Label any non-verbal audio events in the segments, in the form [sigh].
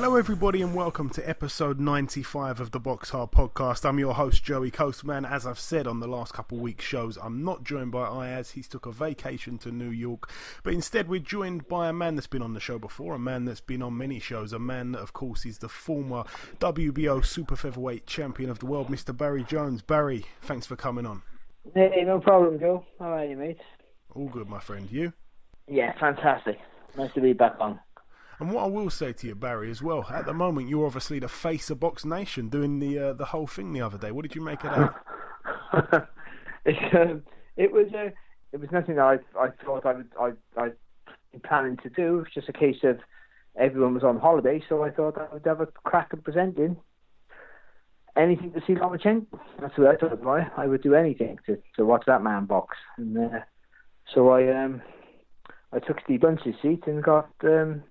Hello, everybody, and welcome to episode 95 of the Box Hard Podcast. I'm your host, Joey Coastman. As I've said on the last couple of weeks' shows, I'm not joined by Ayaz. He's took a vacation to New York, but instead we're joined by a man that's been on the show before, a man that's been on many shows, a man that, of course, is the former WBO Super Featherweight Champion of the World, Mr. Barry Jones. Barry, thanks for coming on. Hey, no problem, Joe. How are you, mate? All good, my friend. You? Yeah, fantastic. Nice to be back on. And what I will say to you, Barry, as well, at the moment you're obviously the face of Box Nation, doing the uh, the whole thing the other day. What did you make of that? [laughs] it, um, it was uh, it was nothing that I I thought I would I I'd planning to do. It was just a case of everyone was on holiday, so I thought I would have a crack at presenting. Anything to see Lomachenko. That's what I thought. Right? I would do anything to, to watch that man box. And uh, so I um I took Steve Bunce's seat and got um,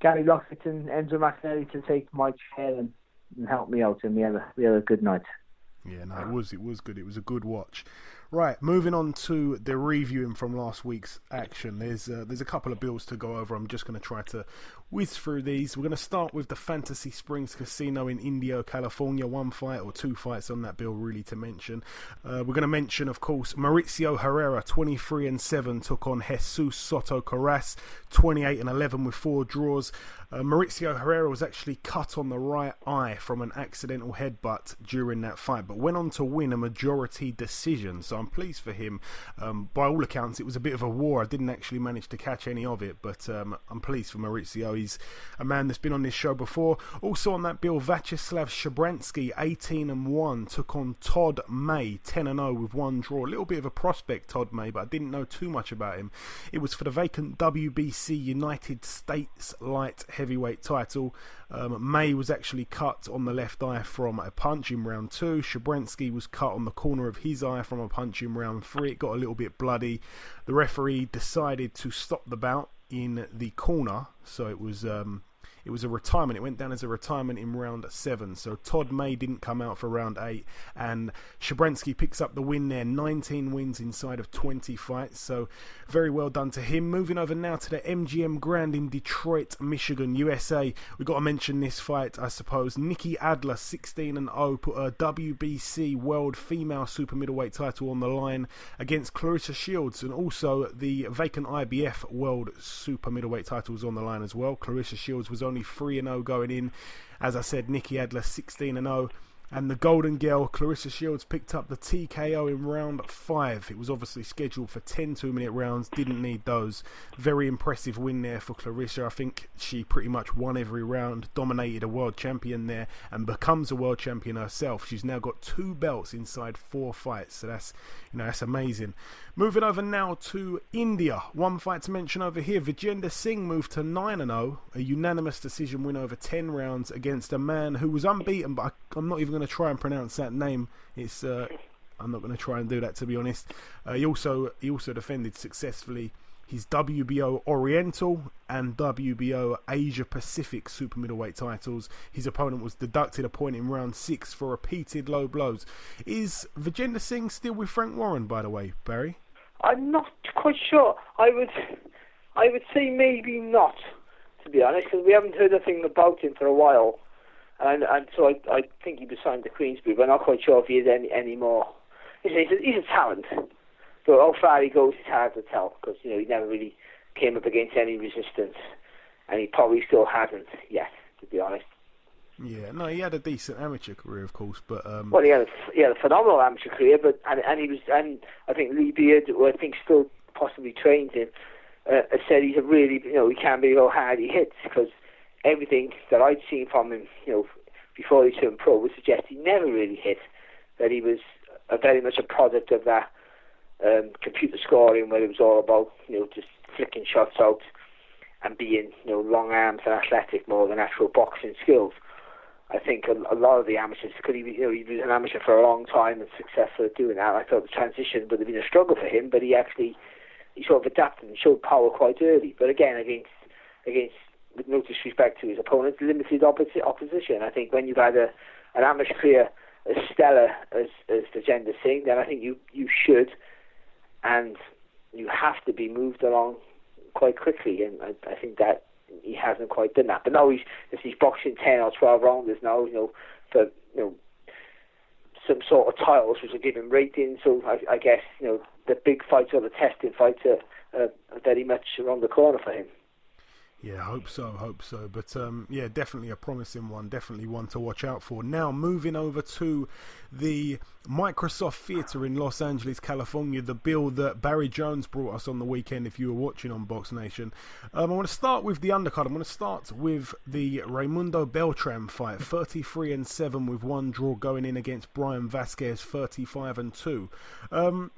Gary Lockett and Enzo Maccarinelli to take my chair and, and help me out, and we had a we had a good night. Yeah, no, it was it was good. It was a good watch. Right, moving on to the reviewing from last week's action. There's uh, there's a couple of bills to go over. I'm just going to try to whiz through these. We're going to start with the Fantasy Springs Casino in Indio, California. One fight or two fights on that bill, really to mention. Uh, we're going to mention, of course, Mauricio Herrera, 23 and seven, took on Jesus Soto Karass, 28 and 11 with four draws. Uh, Mauricio Herrera was actually cut on the right eye from an accidental headbutt during that fight, but went on to win a majority decision. So I'm pleased for him. Um, by all accounts, it was a bit of a war. I didn't actually manage to catch any of it, but um, I'm pleased for Mauricio. He's a man that's been on this show before. Also on that bill, Vyacheslav Shabransky, 18 and 1, took on Todd May, 10 and 0 with one draw. A little bit of a prospect, Todd May, but I didn't know too much about him. It was for the vacant WBC United States light heavyweight title. Um, May was actually cut on the left eye from a punch in round two. Shabransky was cut on the corner of his eye from a punch in round three. It got a little bit bloody. The referee decided to stop the bout in the corner, so it was um, it was a retirement. It went down as a retirement in round seven. So Todd May didn't come out for round eight, and Shabransky picks up the win there. 19 wins inside of 20 fights. So very well done to him. Moving over now to the MGM Grand in Detroit, Michigan, USA. We've got to mention this fight, I suppose. Nikki Adler, 16 and 0, put a WBC World Female Super Middleweight title on the line against Claressa Shields, and also the vacant IBF World Super Middleweight title titles on the line as well. Claressa Shields was only 3 0 going in. As I said, Nikki Adler 16 0. And the Golden Girl, Claressa Shields, picked up the TKO in round five. It was obviously scheduled for 10 two minute rounds, didn't need those. Very impressive win there for Claressa. I think she pretty much won every round, dominated a world champion there, and becomes a world champion herself. She's now got two belts inside four fights, so that's you know that's amazing. Moving over now to India. One fight to mention over here. Vijender Singh moved to 9 0, a unanimous decision win over 10 rounds against a man who was unbeaten, but I, am not even going to try and pronounce that name. It's uh, I'm not going to try and do that to be honest. Uh, he also he also defended successfully his WBO Oriental and WBO Asia Pacific super middleweight titles. His opponent was deducted a point in round six for repeated low blows. Is Vijender Singh still with Frank Warren, by the way, Barry? I'm not quite sure. I would, I would say maybe not, to be honest, because we haven't heard anything about him for a while, and and so I I think he was signed to Queensberry, but I'm not quite sure if he is any anymore. He's a, he's a talent, but how far he goes is hard to tell because you know he never really came up against any resistance, and he probably still hasn't yet, to be honest. Yeah, no, he had a decent amateur career, of course, but um... well, he had a, he had a phenomenal amateur career, but and and he was and I think Lee Beard, who I think still possibly trains him, uh, said he's a really you know he can be how hard he hits because everything that I'd seen from him, you know, before he turned pro would suggest he never really hit. That he was a very much a product of that um, computer scoring, where it was all about you know just flicking shots out and being you know long arms and athletic more than actual boxing skills. I think a, a lot of the amateurs, because he, you know, he was an amateur for a long time and successful at doing that. I thought the transition would have been a struggle for him, but he actually he sort of adapted and showed power quite early. But again, against against with no disrespect to his opponents, limited opposi- opposition. I think when you've had a, an amateur career as stellar as as Tajender Singh, then I think you you should and you have to be moved along quite quickly. And I, I think that he hasn't quite done that. But now he's he's boxing ten or twelve rounders now, you know, for you know some sort of titles which are giving ratings. So I, I guess you know the big fights or the testing fights are, are very much around the corner for him. Yeah, I hope so, hope so. But um, yeah, definitely a promising one, definitely one to watch out for. Now, moving over to the Microsoft Theatre in Los Angeles, California, the bill that Barry Jones brought us on the weekend, if you were watching on Box Nation. Um, I want to start with the undercard. I'm going to start with the Raymundo Beltran fight, 33 and 7 with one draw going in against Bryan Vasquez, 35 and 2. Um,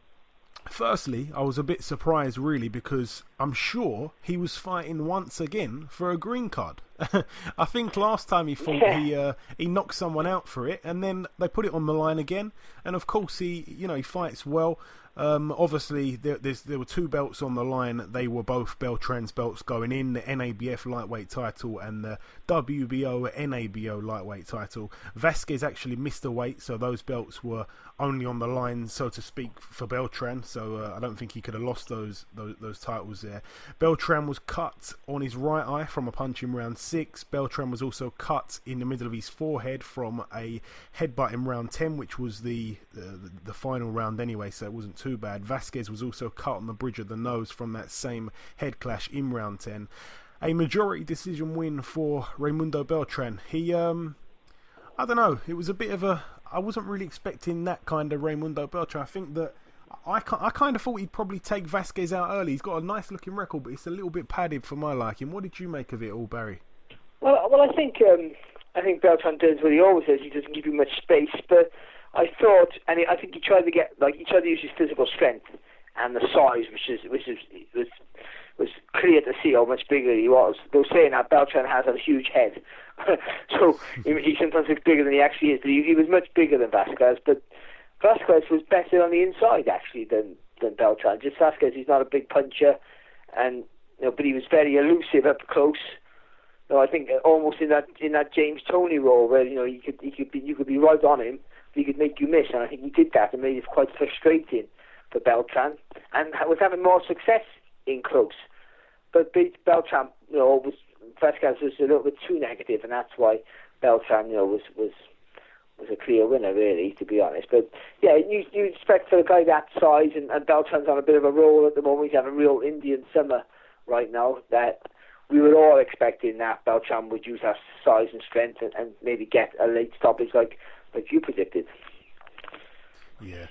Firstly, I was a bit surprised really because I'm sure he was fighting once again for a green card. [laughs] I think last time he fought Yeah. he uh, he knocked someone out for it and then they put it on the line again and of course he you know he fights well. Um, obviously there, there's, there were two belts on the line. They were both Beltran's belts going in, the NABF lightweight title and the WBO NABO lightweight title. Vasquez actually missed a weight, so those belts were only on the line, so to speak, for Beltran. So uh, I don't think he could have lost those, those those titles there. Beltran was cut on his right eye from a punch in round six. Beltran was also cut in the middle of his forehead from a headbutt in round ten, which was the uh, the, final round anyway, so it wasn't too bad. Vasquez was also cut on the bridge of the nose from that same head clash in round ten. A majority decision win for Raymundo Beltran. He um I don't know. It was a bit of a. I wasn't really expecting that kind of Raymundo Beltran. I think that I, I kind of thought he'd probably take Vasquez out early. He's got a nice looking record, but it's a little bit padded for my liking. What did you make of it all, Barry? Well, well, I think um, I think Beltran does what he always does. He doesn't give you much space, but I thought, and I think he tried to get like he tried to use his physical strength and the size, which is which is was was clear to see how much bigger he was. Were saying that Beltran has a huge head, [laughs] so he, he sometimes looks bigger than he actually is. But he, he was much bigger than Vasquez, but Vasquez was better on the inside actually than than Beltran. Just Vasquez, he's not a big puncher, and you know, but he was very elusive up close. You know, I think almost in that in that James Toney role where you know you could he could be you could be right on him, but he could make you miss, and I think he did that and made it quite frustrating for Beltran, and was having more success in close. But beat Beltran, you know, was Vasquez was a little bit too negative, and that's why Beltran, you know, was was was a clear winner, really, to be honest. But yeah, you you expect for a guy that size, and, and Beltran's on a bit of a roll at the moment. He's having a real Indian summer right now. That we were all expecting that Beltran would use that size and strength and, and maybe get a late stoppage like like you predicted. Yeah.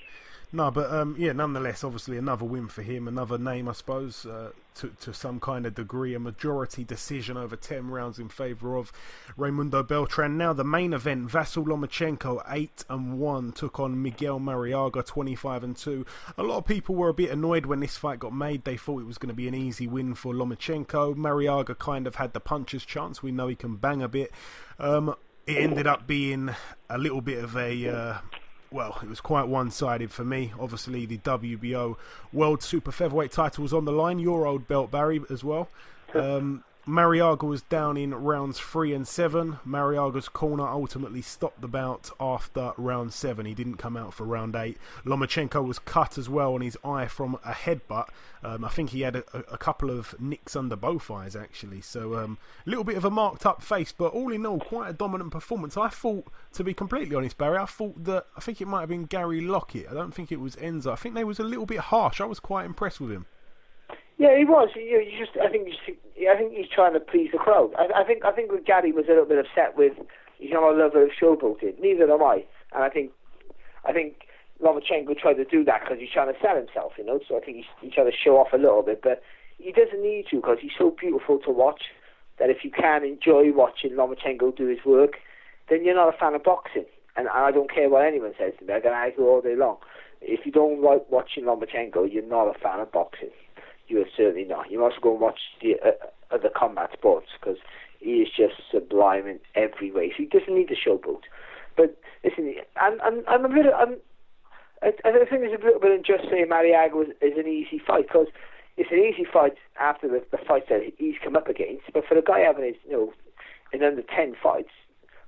No, but um, yeah, nonetheless, obviously another win for him, another name, I suppose, uh, to to some kind of degree, a majority decision over ten rounds in favour of Raymundo Beltran. Now the main event, Vasyl Lomachenko, eight and one, took on Miguel Marriaga, twenty five and two. A lot of people were a bit annoyed when this fight got made. They thought it was going to be an easy win for Lomachenko. Marriaga kind of had the puncher's chance. We know he can bang a bit. Um, it ended up being a little bit of a. Uh, well, it was quite one-sided for me. Obviously, the WBO World Super Featherweight title was on the line. Your old belt, Barry, as well. Um, Marriaga was down in rounds three and seven. Marriaga's corner ultimately stopped the bout after round seven. He didn't come out for round eight. Lomachenko was cut as well on his eye from a headbutt. Um, I think he had a, a couple of nicks under both eyes actually. So um, a little bit of a marked up face, but all in all, quite a dominant performance. I thought, to be completely honest, Barry, I thought that I think it might have been Gary Lockett. I don't think it was Enzo. I think they was a little bit harsh. I was quite impressed with him. Yeah, he was. You, you just, I think, I think he's trying to please the crowd. I, I think, I think Gary was a little bit upset with he's not a lover of showboating. Neither am I, and I think, I think Lomachenko tried to do that because he's trying to sell himself, you know. So I think he's, he's trying to show off a little bit, but he doesn't need to because he's so beautiful to watch that if you can enjoy watching Lomachenko do his work, then you're not a fan of boxing. And I don't care what anyone says to me. I can argue all day long. If you don't like watching Lomachenko, you're not a fan of boxing. You are certainly not. You must go and watch the, uh, the combat sports because he is just sublime in every way. So he doesn't need the showboat. But listen, I'm I'm, I'm a little I'm. I, I think there's a little bit unjust saying Marriaga was, is an easy fight because it's an easy fight after the, the fights that he's come up against. But for a guy having his, you know, in under ten fights,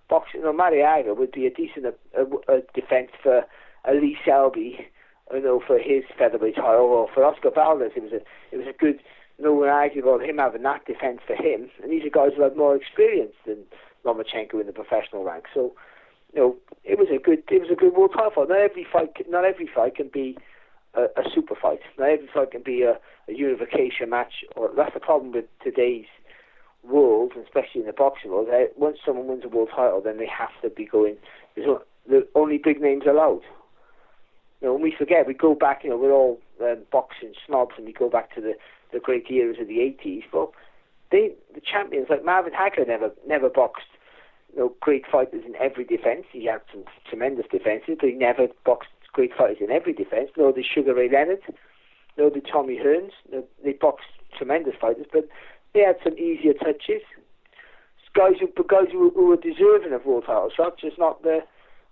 boxing, you know, Marriaga would be a decent a, a, a defence for Lee Selby, you know, for his featherweight title, or for Oscar Valdez. It was a it was a good. No one argued about him having that defence for him, and these are guys who have more experience than Lomachenko in the professional ranks. So, you know, it was a good it was a good world title. Not every fight not every fight can be a, a super fight. Not every fight can be a, a unification match. Or that's the problem with today's world, especially in the boxing world. Once someone wins a world title, then they have to be going. There's the only big names allowed. You know, when we forget, we go back. You know, we're all um, boxing snobs, and we go back to the the great eras of the 80s. Well, they the champions like Marvin Hagler never never boxed you know, great fighters in every defence. He had some tremendous defences, but he never boxed great fighters in every defence. No, the Sugar Ray Leonard, no, the Tommy Hearns. They boxed tremendous fighters, but they had some easier touches. Guys who, guys who, who were deserving of world title shots, just not the,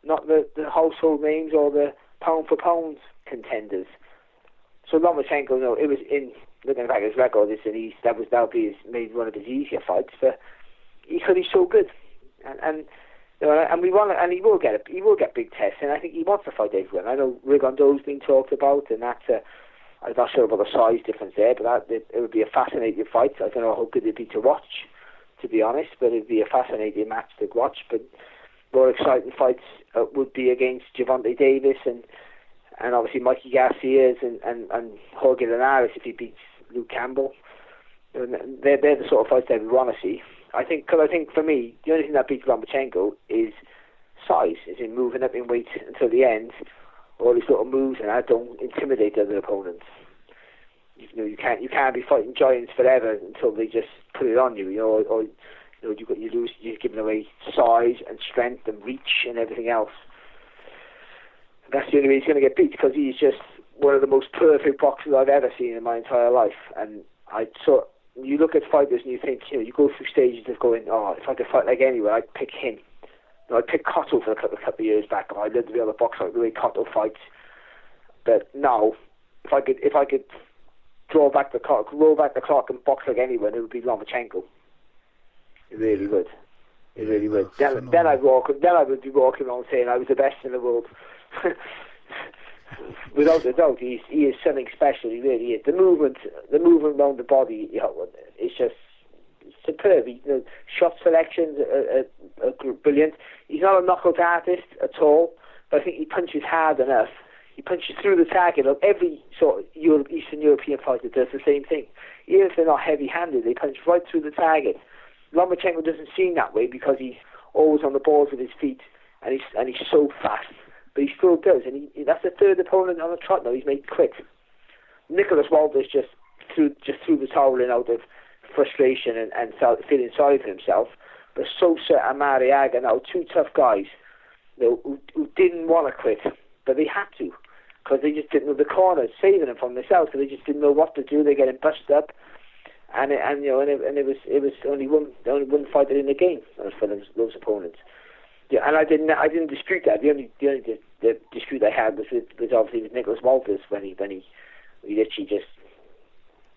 not the, the household names or the pound for pound contenders. So Lomachenko, no, it was in looking back at his record, it's an easy, that was that would be his, maybe one of his easier fights, but because he's so good, and and you know, and we want, and he will get a, he will get big tests, and I think he wants to fight everyone. I know Rigondeaux's been talked about, and that's a, I'm not sure about the size difference there, but that it, it would be a fascinating fight. I don't know how good it'd be to watch, to be honest, but it'd be a fascinating match to watch. But more exciting fights uh, would be against Gervonta Davis and and obviously Mikey Garcia's and and and Jorge Linares if he beats Luke Campbell. And they're they're the sort of fights that we want to see. I think because I think for me the only thing that beats Lomachenko is size, is in moving up in weight until the end. All these little moves and that don't intimidate other opponents. You know you can't you can't be fighting giants forever until they just put it on you. You know or, or you know you got you lose you're giving away size and strength and reach and everything else. That's the only way he's going to get beat because he's just one of the most perfect boxers I've ever seen in my entire life. And I saw you look at fighters and you think, you know, you go through stages of going, oh, if I could fight like anyone, I'd pick him. You know, I'd pick Cotto for a couple, a couple of years back. I'd love to be able to box like the way Cotto fights. But now, if I could, if I could draw back the clock, roll back the clock and box like anyone, it would be Lomachenko. It really would. It really would. Then, then I'd walk. Then I would be walking around saying I was the best in the world. [laughs] Without a doubt, he's, he is something special. He really is. The movement, the movement around the body, you know, is just superb. He, the shot selections are, are, are brilliant. He's not a knockout artist at all, but I think he punches hard enough. He punches through the target. Every sort of Euro- Eastern European fighter does the same thing. Even if they're not heavy-handed, they punch right through the target. Lomachenko doesn't seem that way because he's always on the balls with his feet, and he's and he's so fast but he still does, and he, that's the third opponent on the trot now. He's made quit. Nicholas Walters just threw just threw the towel in out of frustration and, and feeling sorry for himself. But Sosa and Marriaga now, two tough guys, you know, who, who didn't want to quit, but they had to because they just didn't know the corners, saving them from themselves. Because they just didn't know what to do. They're getting busted up, and it, and you know, and it, and it was it was only one only one fighter in the game for those, those opponents. Yeah, and I didn't I didn't dispute that. The only the only the, the dispute I had was with was obviously with Nicholas Walters when he when he he literally just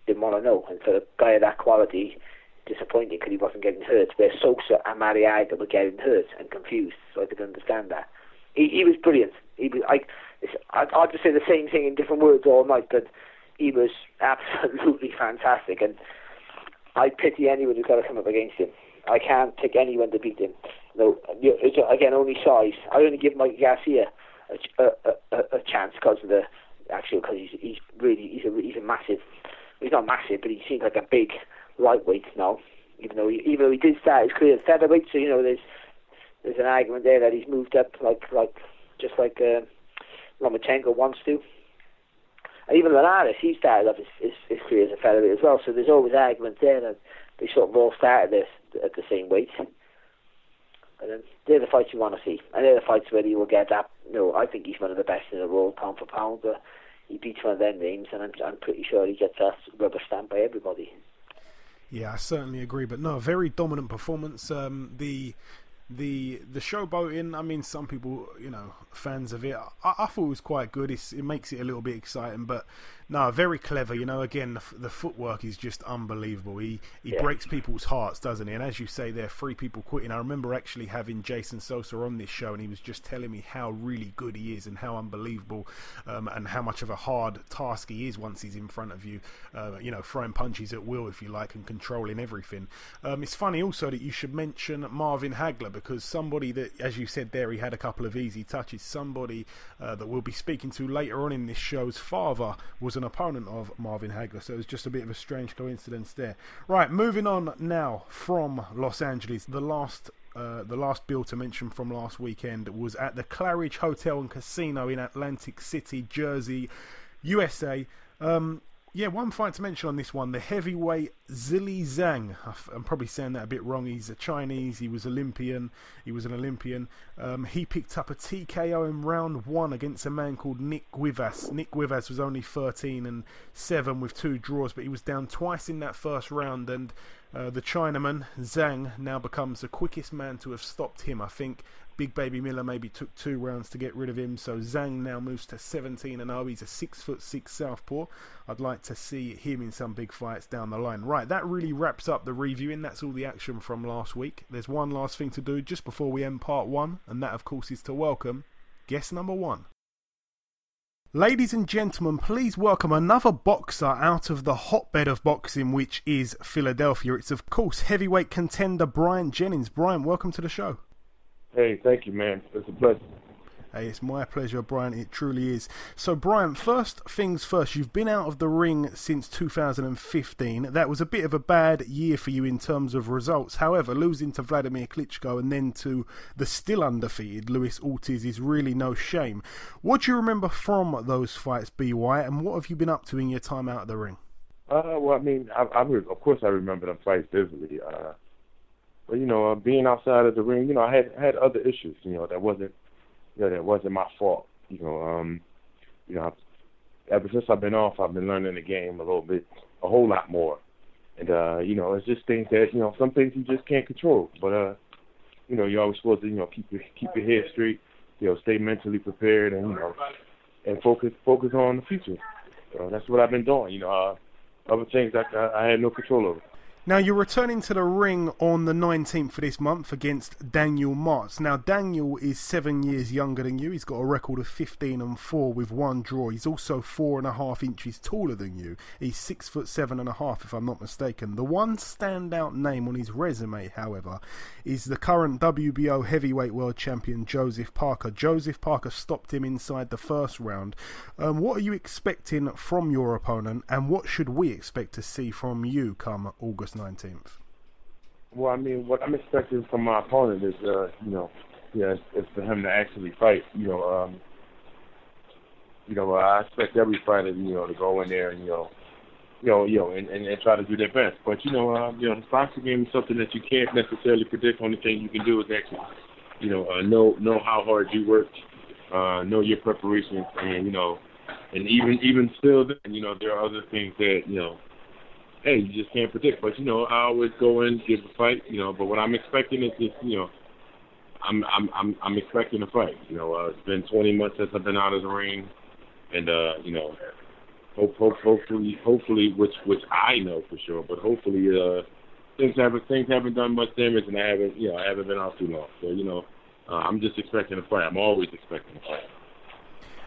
didn't want to know. And for a guy of that quality, disappointing because he wasn't getting hurt. Where Sosa and Marriaga were getting hurt and confused, so I could understand that. He he was brilliant. He was I I'd, I'd just say the same thing in different words all night, but he was [laughs] absolutely fantastic. And I pity anyone who's got to come up against him. I can't pick anyone to beat him. No, again, only size. I only give Mike Garcia a, a, a, a chance because of the actually because he's he's really he's a he's a massive. He's not massive, but he seems like a big lightweight now. Even though he, even though he did start his career at featherweight, so you know there's there's an argument there that he's moved up like like just like uh, Lomachenko wants to. Even Linares, he started off his, his, his career as a featherweight as well. So there's always arguments there and they sort of all started this at the same weight. And then they're the fights you want to see, and they're the fights where he will get that. You know, I think he's one of the best in the world, pound for pound. But he beats one of their names, and I'm, I'm pretty sure he gets that rubber stamp by everybody. Yeah, I certainly agree. But no, very dominant performance. Um, the the the showboating. I mean, some people, you know, fans of it. I, I thought it was quite good. It's, it makes it a little bit exciting, but no, very clever. You know, again, the, the footwork is just unbelievable. He he yeah. breaks people's hearts, doesn't he? And as you say, there are three people quitting. I remember actually having Jason Sosa on this show, and he was just telling me how really good he is and how unbelievable, um, and how much of a hard task he is once he's in front of you. Uh, you know, throwing punches at will, if you like, and controlling everything. Um, it's funny also that you should mention Marvin Hagler because somebody that, as you said there, he had a couple of easy touches. Somebody uh, that we'll be speaking to later on in this show's father was an opponent of Marvin Hagler, so it was just a bit of a strange coincidence there. Right, moving on now from Los Angeles. The last uh, the last bill to mention from last weekend was at the Claridge Hotel and Casino in Atlantic City, Jersey, USA. Um, yeah, one fight to mention on this one the heavyweight Zhilei Zhang. I'm probably saying that a bit wrong. He's a Chinese, he was Olympian, he was an Olympian. Um, he picked up a TKO in round one against a man called Nick Guivas. Nick Guivas was only 13 and 7 with two draws, but he was down twice in that first round. And uh, the Chinaman, Zhang, now becomes the quickest man to have stopped him. I think Big Baby Miller maybe took two rounds to get rid of him, so Zhang now moves to 17 and 0. He's a six foot six southpaw. I'd like to see him in some big fights down the line. Right, that really wraps up the reviewing. That's all the action from last week. There's one last thing to do just before we end part one, and that, of course, is to welcome guest number one. Ladies and gentlemen, please welcome another boxer out of the hotbed of boxing, which is Philadelphia. It's, of course, heavyweight contender Bryant Jennings. Bryant, welcome to the show. Hey, thank you, man. It's a pleasure. Hey, it's my pleasure, Bryant. It truly is. So, Brian, first things first, you've been out of the ring since 2015. That was a bit of a bad year for you in terms of results. However, losing to Vladimir Klitschko and then to the still undefeated Luis Ortiz is really no shame. What do you remember from those fights, BY, and what have you been up to in your time out of the ring? Uh, well, I mean, I, I, of course I remember them fights vividly. Uh, you know, uh, being outside of the ring, you know, I had had other issues. You know, that wasn't, you know, that wasn't my fault. You know, um, you know, ever since I've been off, I've been learning the game a little bit, a whole lot more. And uh, you know, it's just things that you know, some things you just can't control. But uh, you know, you're always supposed to, you know, keep your keep your head straight. You know, stay mentally prepared, and you know, and focus focus on the future. So that's what I've been doing. You know, uh, other things I I, I had no control over. Now, you're returning to the ring on the 19th of this month against Daniel Martz. Now, Daniel is seven years younger than you. He's got a record of 15 and 4 with one draw. He's also four and a half inches taller than you. He's six foot seven and a half, if I'm not mistaken. The one standout name on his resume, however, is the current WBO heavyweight world champion, Joseph Parker. Joseph Parker stopped him inside the first round. Um, what are you expecting from your opponent, and what should we expect to see from you come August? 19th? Well, I mean, what I'm expecting from my opponent is, uh, you know, yeah, it's, for him to actually fight. You know, um, you know, I expect every fighter, you know, to go in there and you know, you know, you know, and, and, and try to do their best. But you know, um, you know, the boxing game is something that you can't necessarily predict. Only thing you can do is actually, you know, uh, know know how hard you work, uh, know your preparations, and you know, and even even still, then, you know, there are other things that you know hey, you just can't predict. But you know, I always go in, give a fight, you know. But what I'm expecting is just, you know, I'm I'm I'm I'm expecting a fight. You know, uh, it's been 20 months since I've been out of the ring, and uh, you know, hope, hope hopefully hopefully which which I know for sure, but hopefully uh, things haven't things haven't done much damage, and I haven't you know I haven't been out too long. So you know, uh, I'm just expecting a fight. I'm always expecting a fight.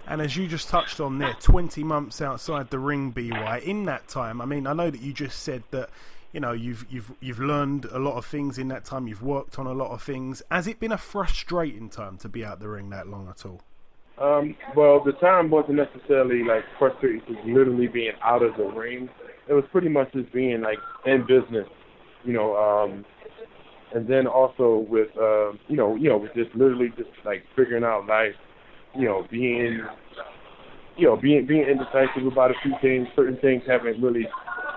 And as you just touched on there, 20 months outside the ring, BY. In that time, I mean, I know that you just said that you know you've you've you've learned a lot of things in that time. You've worked on a lot of things. Has it been a frustrating time to be out the ring that long at all? Um, well, the time wasn't necessarily like frustrating, just literally being out of the ring. It was pretty much just being like in business, you know. Um, and then also with uh, you know, you know, with just literally just like figuring out life you know, being you know, being being indecisive about a few things, certain things haven't really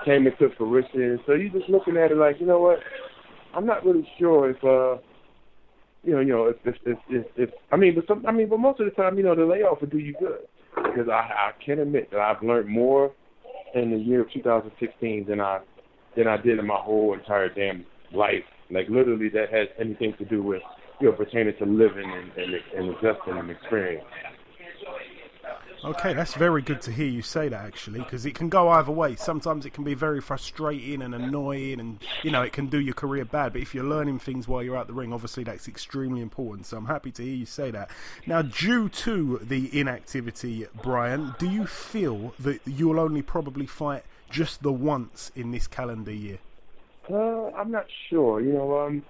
came into fruition. So you're just looking at it like, you know what? I'm not really sure if uh you know, you know, if if if, if, if I mean, but some, I mean, but most of the time, you know, the layoff will do you good because I I can admit that I've learned more in the year of 2016 than I than I did in my whole entire damn life. Like literally, that has anything to do with you know pertaining to living and and, and adjusting and experience. Okay, that's very good to hear you say that actually, because it can go either way. Sometimes it can be very frustrating and annoying, and you know it can do your career bad. But if you're learning things while you're out the ring, obviously that's extremely important. So I'm happy to hear you say that. Now, due to the inactivity, Bryant, do you feel that you'll only probably fight just the once in this calendar year? Uh, I'm not sure. You know, um,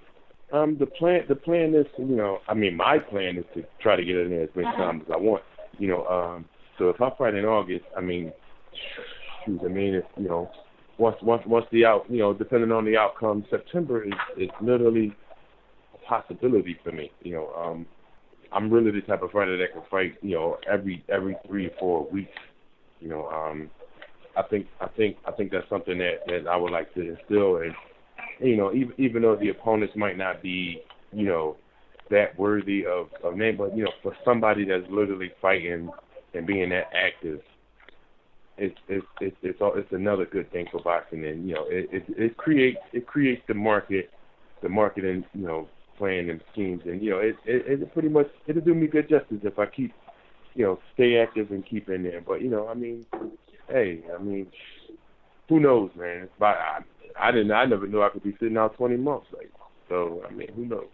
um, the plan the plan is, you know, I mean, my plan is to try to get in there as many times as I want. You know, um, so if I fight in August, I mean, shoot, I mean, if you know, once once once the out, you know, depending on the outcome, September is is literally a possibility for me. You know, um, I'm really the type of fighter that can fight, you know, every every three or four weeks. You know, um, I think I think I think that's something that that I would like to instill, and you know, even even though the opponents might not be, you know, that worthy of of name, but you know, for somebody that's literally fighting and being that active, it's it's it's it's, all, it's another good thing for boxing, and you know it, it it creates it creates the market, the marketing you know plan and schemes, and you know it it, it pretty much it'll do me good justice if I keep you know stay active and keep in there. But you know I mean, hey, I mean, who knows, man? But I I didn't I never knew I could be sitting out 20 months like so. I mean, who knows?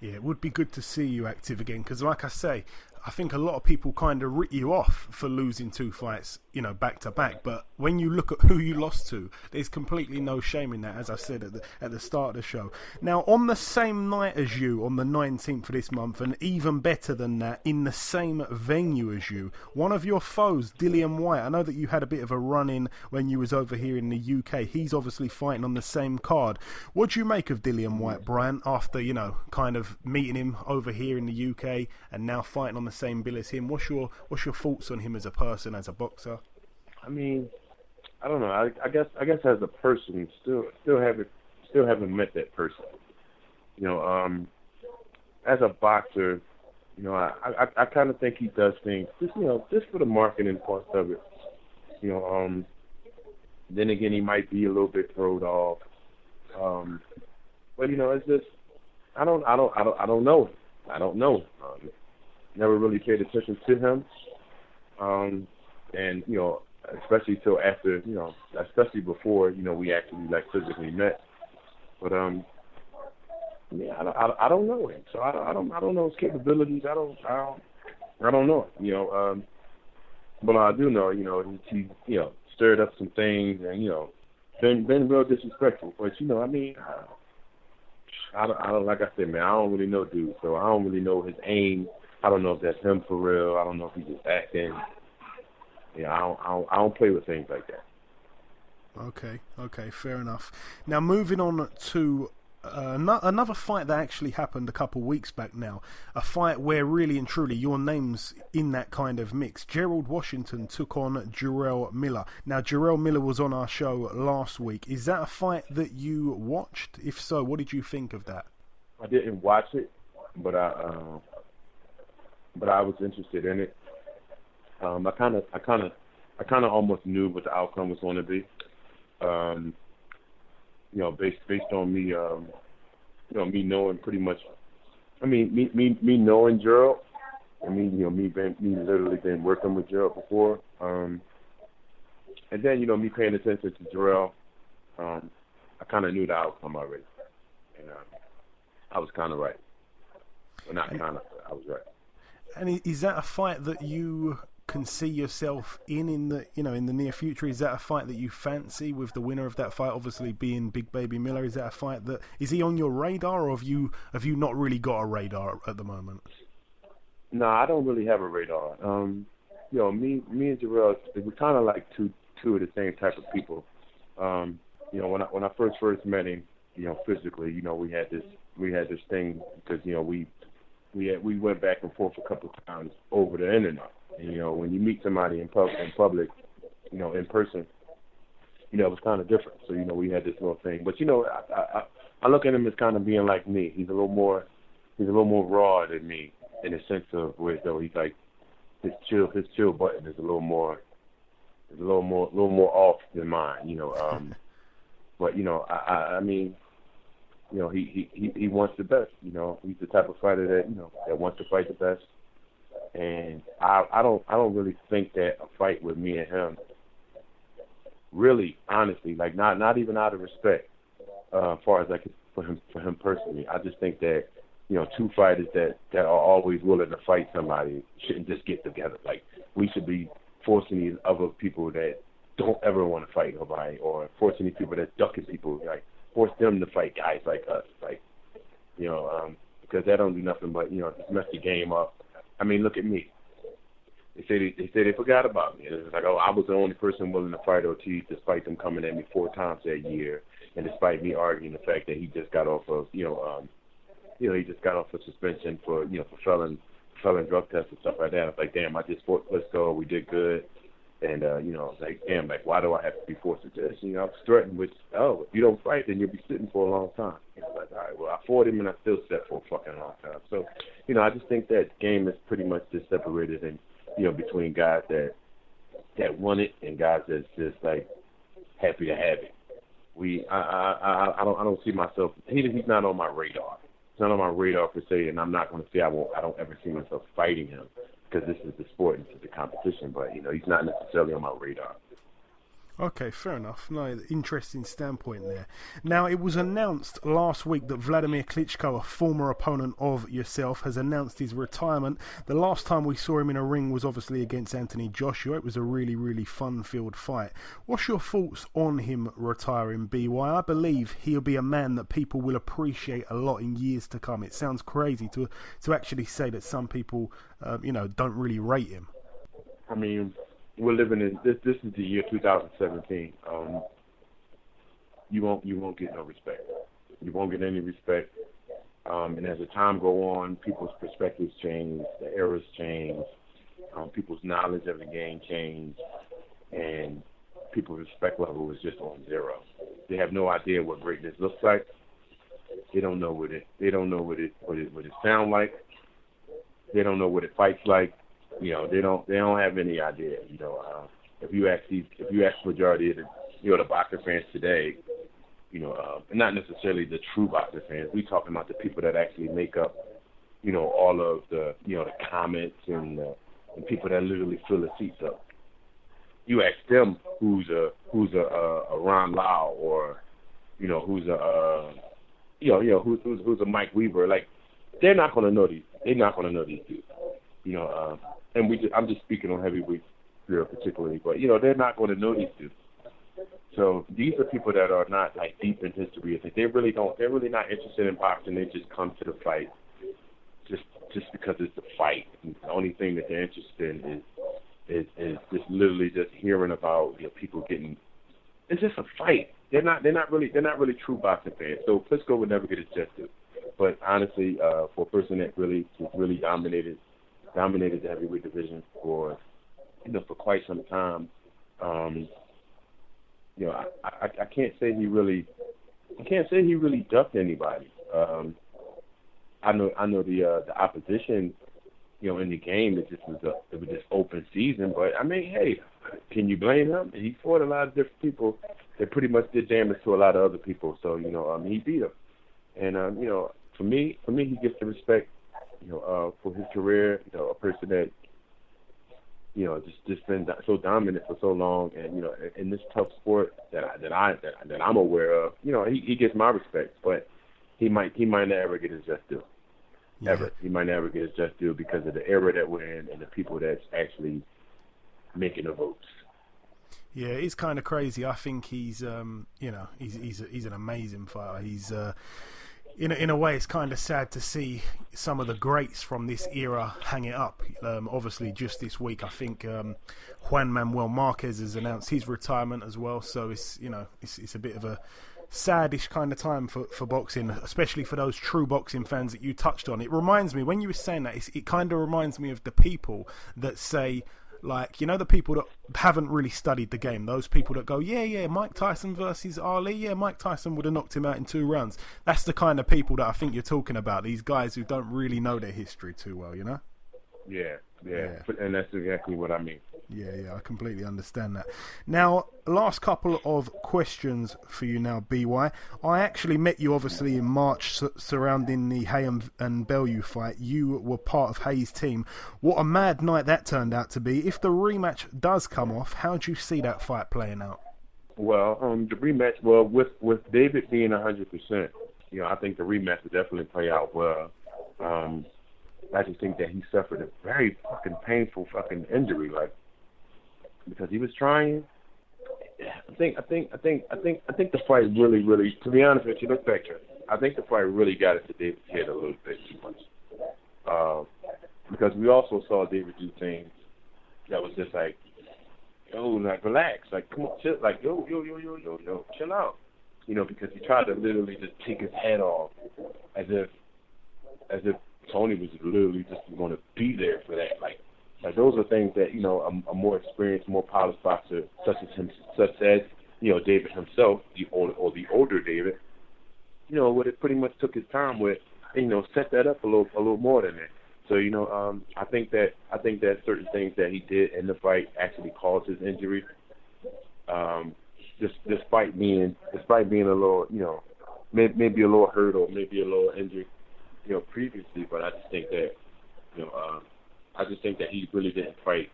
Yeah, it would be good to see you active again because, like I say, I think a lot of people kind of writ you off for losing two fights, you know, back to back. But when you look at who you lost to, there's completely no shame in that, as I said at the, at the start of the show. Now, on the same night as you, on the 19th of this month, and even better than that, in the same venue as you, one of your foes, Dillian Whyte, I know that you had a bit of a run in when you was over here in the UK. He's obviously fighting on the same card. What do you make of Dillian Whyte, Bryant, after, you know, kind of meeting him over here in the UK and now fighting on the same bill as him. What's your what's your thoughts on him as a person, as a boxer? I mean, I don't know. I, I guess I guess as a person, still still haven't still haven't met that person. You know, um, as a boxer, you know, I I, I kind of think he does things just you know just for the marketing part of it. You know, um, then again, he might be a little bit thrown off. Um, but you know, it's just I don't I don't I don't I don't know. I don't know. Um, never really paid attention to him. Um, and you know, especially till after, you know, especially before, you know, we actually like physically met. But um, yeah, I, I, I don't know him, so I, I don't I don't know his capabilities. I don't I don't I don't know. him. You know, um, but I do know, you know, he, he you know stirred up some things and you know been been real disrespectful. But you know, I mean. I don't, I don't like I said, man. I don't really know dude, so I don't really know his aim I don't know if that's him for real. I don't know if he's just acting. Yeah, I don't, I don't, I don't play with things like that. Okay, okay, fair enough. Now moving on to uh, another fight that actually happened a couple of weeks back now. A fight where really and truly your name's in that kind of mix. Gerald Washington took on Jarrell Miller. Now, Jarrell Miller was on our show last week. Is that a fight that you watched? If so, what did you think of that? I didn't watch it, but I uh, but I was interested in it. Um, I kind of, I kind of, I kind of almost knew what the outcome was going to be. Um, you know, based based on me, um, you know, me knowing pretty much. I mean, me me me knowing Gerald. I mean, you know, me been me literally been working with Gerald before. Um, and then you know, me paying attention to Jarrell. Um, I kind of knew the outcome already, and uh, I was kind of right. Well, not kind of, I was right. And is that a fight that you can see yourself in in the you know in the near future? Is that a fight that you fancy with the winner of that fight obviously being Big Baby Miller? Is that a fight that is he on your radar, or have you have you not really got a radar at the moment? No, I don't really have a radar. Um, you know, me me and Jarrell, we're kind of like two two of the same type of people. Um, you know, when I when I first first met him, you know, physically, you know, we had this we had this thing because you know we we had, we went back and forth a couple of times over the internet. And, you know, when you meet somebody in public, in public, you know, in person, you know, it was kind of different. So you know, we had this little thing. But you know, I, I I look at him as kind of being like me. He's a little more he's a little more raw than me in the sense of where though he's like his chill his chill button is a little more is a little more a little more off than mine. You know, um, [laughs] But you know, I, I, I mean, you know, he, he he wants the best. You know, he's the type of fighter that you know that wants to fight the best. And I I don't I don't really think that a fight with me and him really honestly like not not even out of respect uh, as far as like for him for him personally. I just think that you know two fighters that that are always willing to fight somebody shouldn't just get together. Like we should be forcing these other people that don't ever want to fight nobody, or forcing these people that ducking people, like force them to fight guys like us, like you know, um, because that don't do nothing but you know mess the game up. I mean, look at me. They say they, they say they forgot about me. It's like, oh, I was the only person willing to fight Ortiz, despite them coming at me four times that year, and despite me arguing the fact that he just got off of, you know, um, you know, he just got off of suspension for, you know, for felon, felon drug tests and stuff like that. I was like, damn, I just fought Klitschko, we did good, and uh, you know, I was like, damn, like, why do I have to be forced to this? You know, I was threatened with, oh, if you don't fight, then you'll be sitting for a long time. You know, like, all right, well, I fought him and I still sat for a fucking long time. So, you know, I just think that game is pretty much just separated and you know, between guys that that want it and guys that's just like happy to have it. We, I, I, I, I don't, I don't see myself. He, he's not on my radar. He's not on my radar per se, and I'm not going to say I won't. I don't ever see myself fighting him because this is the sport this is the competition. But you know, he's not necessarily on my radar. Okay, fair enough. No, interesting standpoint there. Now, it was announced last week that Vladimir Klitschko, a former opponent of yourself, has announced his retirement. The last time we saw him in a ring was obviously against Anthony Joshua. It was a really, really fun-filled fight. What's your thoughts on him retiring, BY? I believe he'll be a man that people will appreciate a lot in years to come. It sounds crazy to to actually say that some people, uh, you know, don't really rate him. I mean, we're living in this. This is the year 2017. Um, you won't you won't get no respect. You won't get any respect. Um, and as the time go on, people's perspectives change, the eras change, um, people's knowledge of the game change, and people's respect level is just on zero. They have no idea what greatness looks like. They don't know what it. They don't know what it what it what it sound like. They don't know what it fights like you know, they don't they don't have any idea. You know, uh, if you ask these, if you ask majority of the you know the boxer fans today, you know, uh, not necessarily the true boxer fans. We talking about the people that actually make up, you know, all of the you know the comments and uh, and people that literally fill the seats up. You ask them who's a who's a, a, a Ron Lyle or you know who's a uh, you know you know who's who's, who's a Mike Weaver. Like they're not going to know these. They're not going to know these dudes. You know, uh, and we just, I'm just speaking on heavyweight here particularly, but you know they're not going to know these dudes. So these are people that are not like deep in history. They really don't. They're really not interested in boxing. They just come to the fight just just because it's a fight. And the only thing that they're interested in is is is just literally just hearing about you know people getting. It's just a fight. They're not. They're not really. They're not really true boxing fans. So Klitschko would never get due. But honestly, uh, for a person that really really dominated dominated the heavyweight division for you know for quite some time. Um, you know, I, I I can't say he really I can't say he really ducked anybody. Um, I know I know the uh, the opposition, you know, in the game it just was a it was just open season. But I mean, hey, can you blame him? He fought a lot of different people that pretty much did damage to a lot of other people. So you know, um, he beat them. And um, you know, for me, for me, he gets the respect you know, uh, for his career, you know, a person that, you know, just just been so dominant for so long, and you know, in this tough sport that I, that I that, that I'm aware of, you know, he he gets my respect, but he might he might never get his just due. Yeah. Ever, he might never get his just due because of the era that we're in and the people that's actually making the votes. Yeah, it's kind of crazy. I think he's, um, you know, he's he's he's an amazing fighter. He's uh, in a, in a way, it's kind of sad to see some of the greats from this era hang it up. Um, obviously, just this week, I think um, Juan Manuel Marquez has announced his retirement as well. So it's you know it's it's a bit of a sadish kind of time for, for boxing, especially for those true boxing fans that you touched on. It reminds me when you were saying that, it kind of reminds me of the people that say like, you know, the people that haven't really studied the game, those people that go, yeah, yeah, Mike Tyson versus Ali, yeah, Mike Tyson would have knocked him out in two rounds. That's the kind of people that I think you're talking about, these guys who don't really know their history too well, you know? Yeah, yeah, Yeah. and that's exactly what I mean. Yeah, yeah, I completely understand that. Now, last couple of questions for you now, BY. I actually met you obviously in March su- surrounding the Haye and, and Bellew fight. You were part of Haye's team. What a mad night that turned out to be. If the rematch does come off, how do you see that fight playing out? Well, um, the rematch, well, with with David being a hundred percent, you know, I think the rematch will definitely play out well. Um, I just think that he suffered a very fucking painful fucking injury, like because he was trying. I think, I think, I think, I think, I think the fight really, really, to be honest with you, look back it, I think the fight really got into David's head a little bit too much. Um, because we also saw David do things that was just like, yo, like relax, like come on, chill, like yo, yo, yo, yo, yo, yo, chill out. You know, because he tried to literally just take his head off, as if, as if Tony was literally just going to be there for that. Like, like those are things that you know a, a more experienced, more polished boxer, such as him, such as you know David himself, the older or the older David, you know, would have pretty much took his time with, you know, set that up a little, a little more than that. So you know, um, I think that I think that certain things that he did in the fight actually caused his injury. Um, just despite being despite being a little, you know, may, maybe a little hurt or maybe a little injury, you know, previously. But I just think that, you know, um, I just think that he really didn't fight,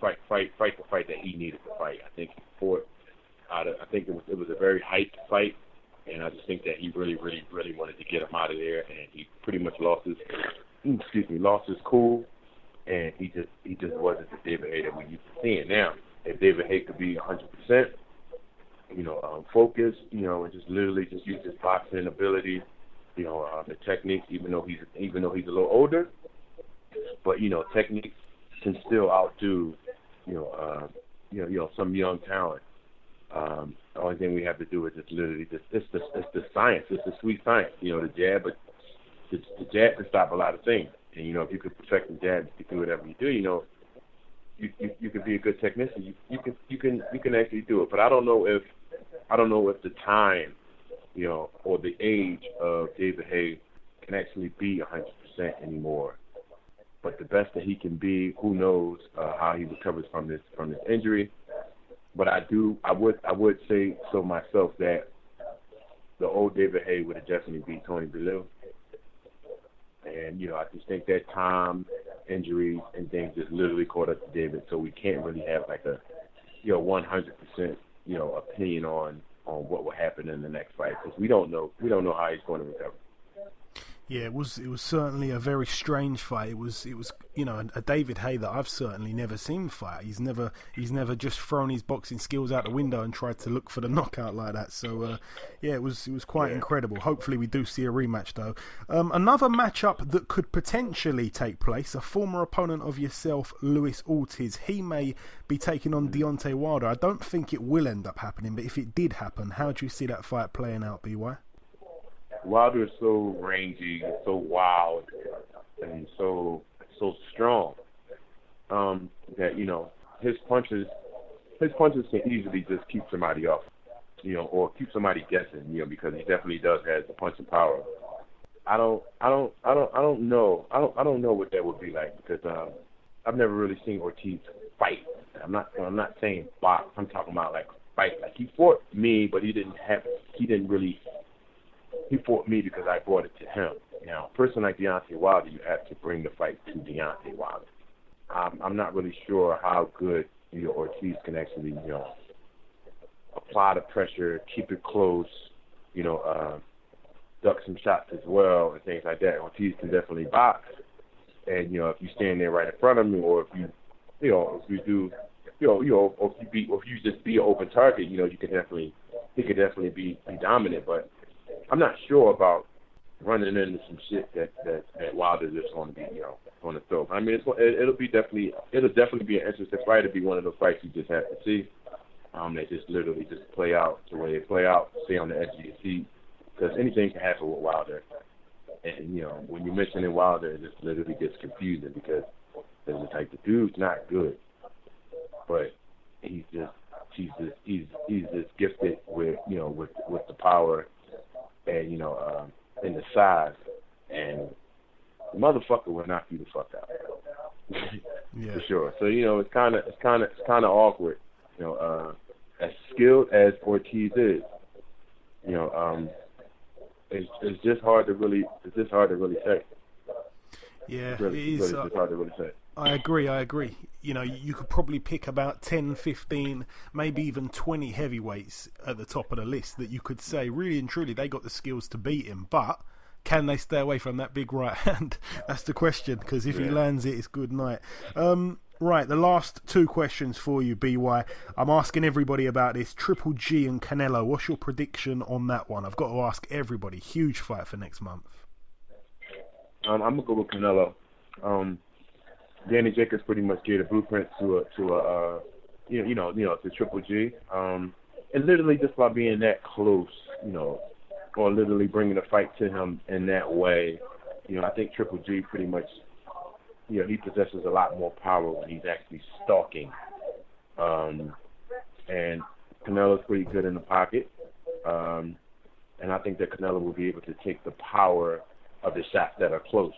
fight, fight, fight the fight that he needed to fight. I think he fought out of. I think it was it was a very hyped fight, and I just think that he really, really, really wanted to get him out of there, and he pretty much lost his, excuse me, lost his cool, and he just he just wasn't the David Haye that we used to seeing. Now, if David Haye could be 100 percent, you know, um, focused, you know, and just literally just use his boxing ability, you know, uh, the techniques, even though he's even though he's a little older, but you know, techniques can still outdo, you know, uh, you know, you know, some young talent. Um, the only thing we have to do is just literally just it's the it's the science, it's the sweet science, you know, the jab, but the, the jab can stop a lot of things. And you know, if you could perfect the jab, you can do whatever you do. You know, you you, you can be a good technician. You you can you can you can actually do it. But I don't know if I don't know if the time, you know, or the age of David Haye can actually be hundred percent anymore. But the best that he can be, who knows uh, how he recovers from this from this injury. But I do, I would, I would say so myself that the old David Haye would have definitely beat Tony Bellew. And you know, I just think that time, injuries, and things just literally caught up to David. So we can't really have like a, you know, 100% you know opinion on on what will happen in the next fight because we don't know we don't know how he's going to recover. Yeah, it was it was certainly a very strange fight. It was it was you know a, David Haye that I've certainly never seen fight. He's never he's never just thrown his boxing skills out the window and tried to look for the [laughs] knockout like that. So uh, yeah, it was it was quite Yeah. incredible. Hopefully we do see a rematch though. Um, another matchup that could potentially take place. A former opponent of yourself, Luis Ortiz. He may be taking on Deontay Wilder. I don't think it will end up happening, but if it did happen, how do you see that fight playing out, By? Wilder is so rangy, so wild, and so so strong um, that you know his punches his punches can easily just keep somebody off, you know, or keep somebody guessing, you know, because he definitely does have the punching power. I don't, I don't, I don't, I don't know. I don't, I don't know what that would be like because um, I've never really seen Ortiz fight. I'm not, I'm not saying box. I'm talking about like fight. Like he fought me, but he didn't have, he didn't really. He fought me because I brought it to him. Now, a person like Deontay Wilder, you have to bring the fight to Deontay Wilder. Um, I'm not really sure how good you know, Ortiz can actually, you know, apply the pressure, keep it close, you know, uh, duck some shots as well and things like that. Ortiz can definitely box, and you know, if you stand there right in front of him, or if you, you know, if you do, you know, you know, or if you be, or if you just be an open target, you know, you can definitely, he could definitely be, be dominant. But I'm not sure about running into some shit that that, that Wilder's just going to be, you know, going to throw. I mean, it's, it, it'll be definitely, it'll definitely be an interesting fight. It'll be one of those fights you just have to see. Um, they just literally just play out the way they play out, stay on the edge of your seat, because anything can happen with Wilder. And you know, when you mention in Wilder, it just literally gets confusing because there's just like the dude's not good, but he's just he's just he's he's just gifted with you know with with the power and you know um, and the size, and the motherfucker will knock you the fuck out. Yeah. [laughs] for sure. So you know, it's kind of it's kind of it's kind of awkward. You know, uh, as skilled as Ortiz is, you know, um, it's it's just hard to really it's just hard to really say. Yeah, It's really, it is. really uh, just hard to really say. I agree, I agree. You know, you could probably pick about 10, 15, maybe even 20 heavyweights at the top of the list that you could say, really and truly, they got the skills to beat him. But can they stay away from that big right [laughs] hand? That's the question, because if he lands it, it's good night. Um, right, the last two questions for you, BY. I'm asking everybody about this Triple G and Canelo. What's your prediction on that one? I've got to ask everybody. Huge fight for next month. Um, I'm gonna go with Canelo. Um, Danny Jacobs pretty much gave a blueprint to a to a uh, you know you know you know to Triple G. Um, and literally just by being that close, you know, or literally bringing the fight to him in that way, you know, I think Triple G pretty much, you know, he possesses a lot more power when he's actually stalking. Um, and Canelo's pretty good in the pocket. Um, and I think that Canelo will be able to take the power of the shots that are close.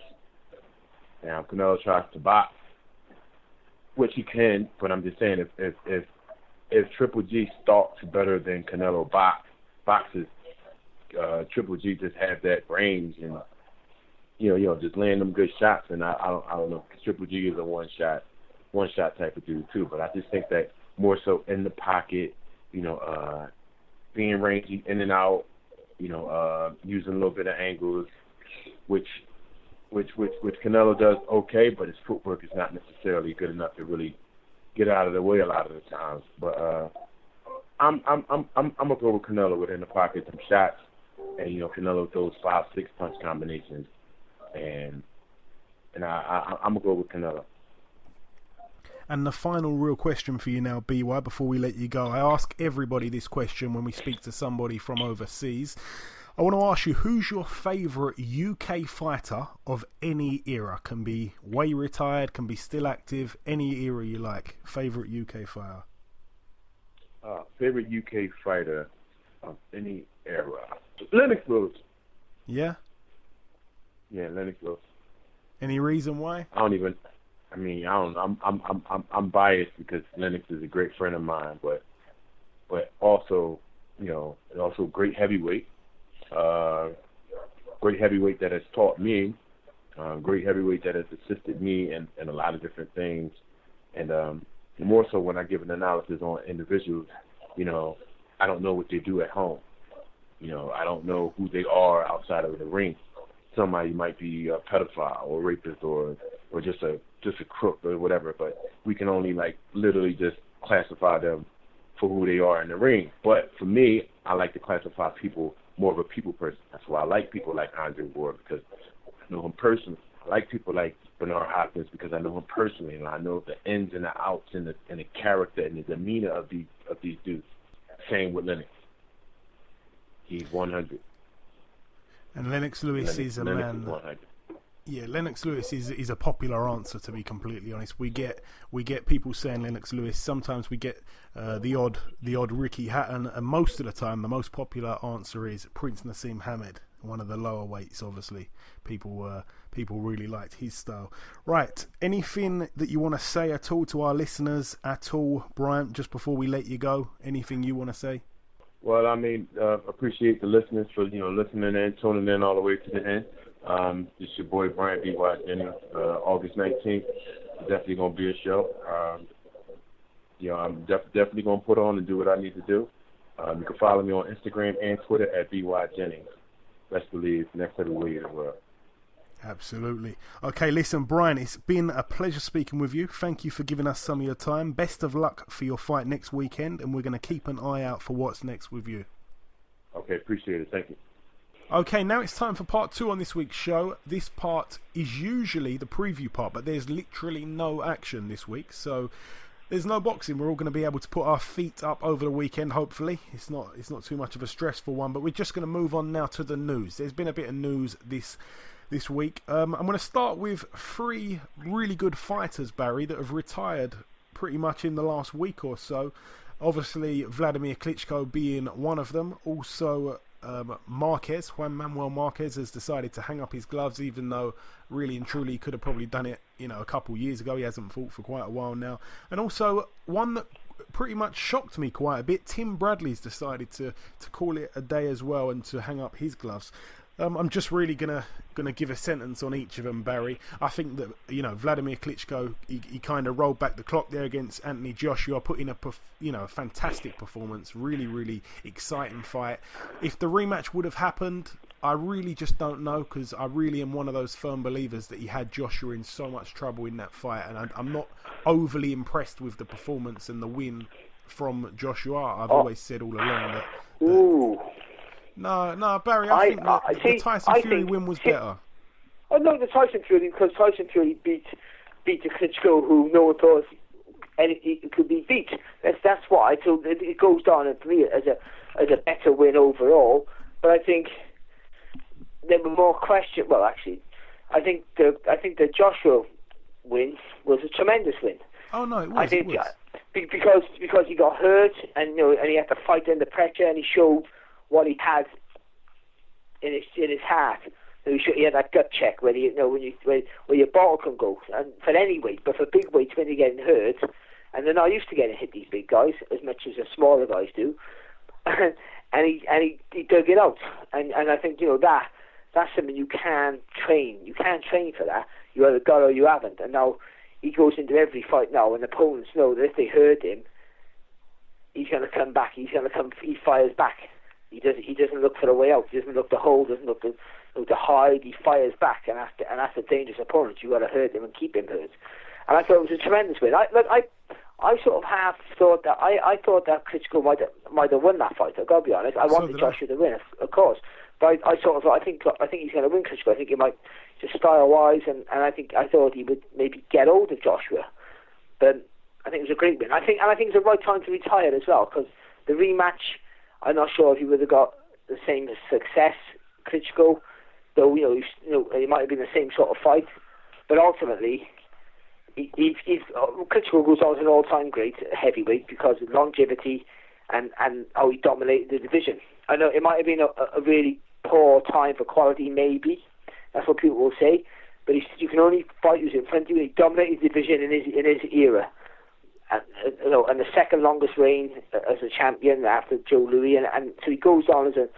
Now Canelo tries to box, which he can, but I'm just saying if if if, if Triple G stalks better than Canelo box boxes, uh, Triple G just has that range and you know you know just land them good shots. And I I don't I don't know Triple G is a one shot one shot type of dude too, but I just think that more so in the pocket, you know, uh, being rangy in and out, you know, uh, using a little bit of angles, which which which which Canelo does okay, but his footwork is not necessarily good enough to really get out of the way a lot of the times. But uh, I'm I'm I'm I'm I'm gonna go with Canelo within the pocket, some shots, and you know Canelo throws five six punch combinations, and and I, I I'm gonna go with Canelo. And the final real question for you now, BY, before we let you go. I ask everybody this question when we speak to somebody from overseas. I want to ask you who's your favourite UK fighter of any era? Can be way retired, can be still active, any era you like. Favourite UK fighter? Uh, favorite UK fighter of any era? Lennox Lewis. Yeah? Yeah, Lennox Lewis. Any reason why? I don't even. I mean, I don't. I'm I'm I'm I'm I'm biased because Lennox is a great friend of mine, but but also, you know, and also great heavyweight. Uh, great heavyweight that has taught me. Uh, great heavyweight that has assisted me in, in a lot of different things, and um, more so when I give an analysis on individuals, you know, I don't know what they do at home. You know, I don't know who they are outside of the ring. Somebody might be a pedophile or rapist or or just a just a crook or whatever, but we can only like literally just classify them for who they are in the ring. But for me, I like to classify people more of a people person. That's why I like people like Andre Ward because I know him personally. I like people like Bernard Hopkins because I know him personally and I know the ins and the outs and the and the character and the demeanor of these of these dudes. Same with Lennox. He's 100. And Lennox Lewis Lennox, is a Lennox man. is 100. Yeah, Lennox Lewis is is a popular answer to be completely honest. We get we get people saying Lennox Lewis. Sometimes we get uh, the odd the odd Ricky Hatton, and most of the time the most popular answer is Prince Naseem Hamed, one of the lower weights. Obviously, people uh, people really liked his style. Right, anything that you want to say at all to our listeners at all, Bryant? Just before we let you go, anything you want to say? Well, I mean, uh, appreciate the listeners for you know listening in, tuning in all the way to the end. Um, this your boy Brian B. Jennings. Uh, August 19th, definitely gonna be a show. Um, you know, I'm def- definitely gonna put on and do what I need to do. Um, you can follow me on Instagram and Twitter at by Jennings. Best believe next heavyweight in the world. Absolutely. Okay, listen, Brian, it's been a pleasure speaking with you. Thank you for giving us some of your time. Best of luck for your fight next weekend, and we're going to keep an eye out for what's next with you. Okay, appreciate it. Thank you. Okay, now it's time for part two on this week's show. This part is usually the preview part, but there's literally no action this week, so there's no boxing. We're all going to be able to put our feet up over the weekend. Hopefully, it's not it's not too much of a stressful one. But we're just going to move on now to the news. There's been a bit of news this this week. Um, I'm going to start with three really good fighters, Barry, that have retired pretty much in the last week or so. Obviously, Vladimir Klitschko being one of them. Also, um, Marquez, Juan Manuel Marquez, has decided to hang up his gloves, even though really and truly he could have probably done it, you know, a couple years ago. He hasn't fought for quite a while now. And also one that pretty much shocked me quite a bit. Tim Bradley's decided to to call it a day as well and to hang up his gloves. Um, I'm just really gonna gonna give a sentence on each of them, Barry. I think that you know Vladimir Klitschko, he, he kind of rolled back the clock there against Anthony Joshua, put in a you know a fantastic performance, really really exciting fight. If the rematch would have happened, I really just don't know because I really am one of those firm believers that he had Joshua in so much trouble in that fight, and I, I'm not overly impressed with the performance and the win from Joshua. I've Oh. always said all along that. that. No, no, Barry. I, I- think the see, Tyson I Fury think- win was see- better. Oh no, the Tyson Fury because Tyson Fury beat beat the Klitschko who no one thought any it could be beat. That's that's I thought. It, it goes down for me as a as a better win overall. But I think there were more questions. Well, actually, I think the I think the Joshua win was a tremendous win. Oh no, it was. I think it was. uh, because because he got hurt and you know and he had to fight under pressure and he showed what he had in his in his heart. So he, showed, he had that gut check where you, know when you where, where your ball can go and for any weight, but for big weights when you're getting hurt, and they're not used to getting hit these big guys as much as the smaller guys do. [laughs] and he and he, he dug it out, and and I think you know that that's something you can train. You can train for that. You either got or you haven't. And now he goes into every fight now, and opponents know that if they hurt him, he's going to come back. He's going to come. He fires back. He does. He doesn't look for a way out. He doesn't look to hold. Doesn't look to look to hide. He fires back, and that's and that's a dangerous opponent. You got to hurt him and keep him hurt. And I thought it was a tremendous win. I look. I I sort of half thought that I, I thought that Klitschko might have, might have won that fight. I got to be honest. I So wanted did I. Joshua to win, of, of course. But I, I sort of thought I think I think he's going to win Klitschko. I think he might just style wise, and, and I think I thought he would maybe get hold of Joshua. But I think it was a great win. I think and I think it's the right time to retire as well because the rematch. I'm not sure if he would have got the same success Klitschko, though you know you know it might have been the same sort of fight. But ultimately, he, he, uh, Klitschko goes on as an all-time great heavyweight because of longevity and, and how he dominated the division. I know it might have been a, a really poor time for quality, maybe. That's what people will say. But he's, you can only fight who's in front of you. He dominated the division in his in his era. And, uh, you know, and the second longest reign uh, as a champion after Joe Louis, and, and so he goes on as a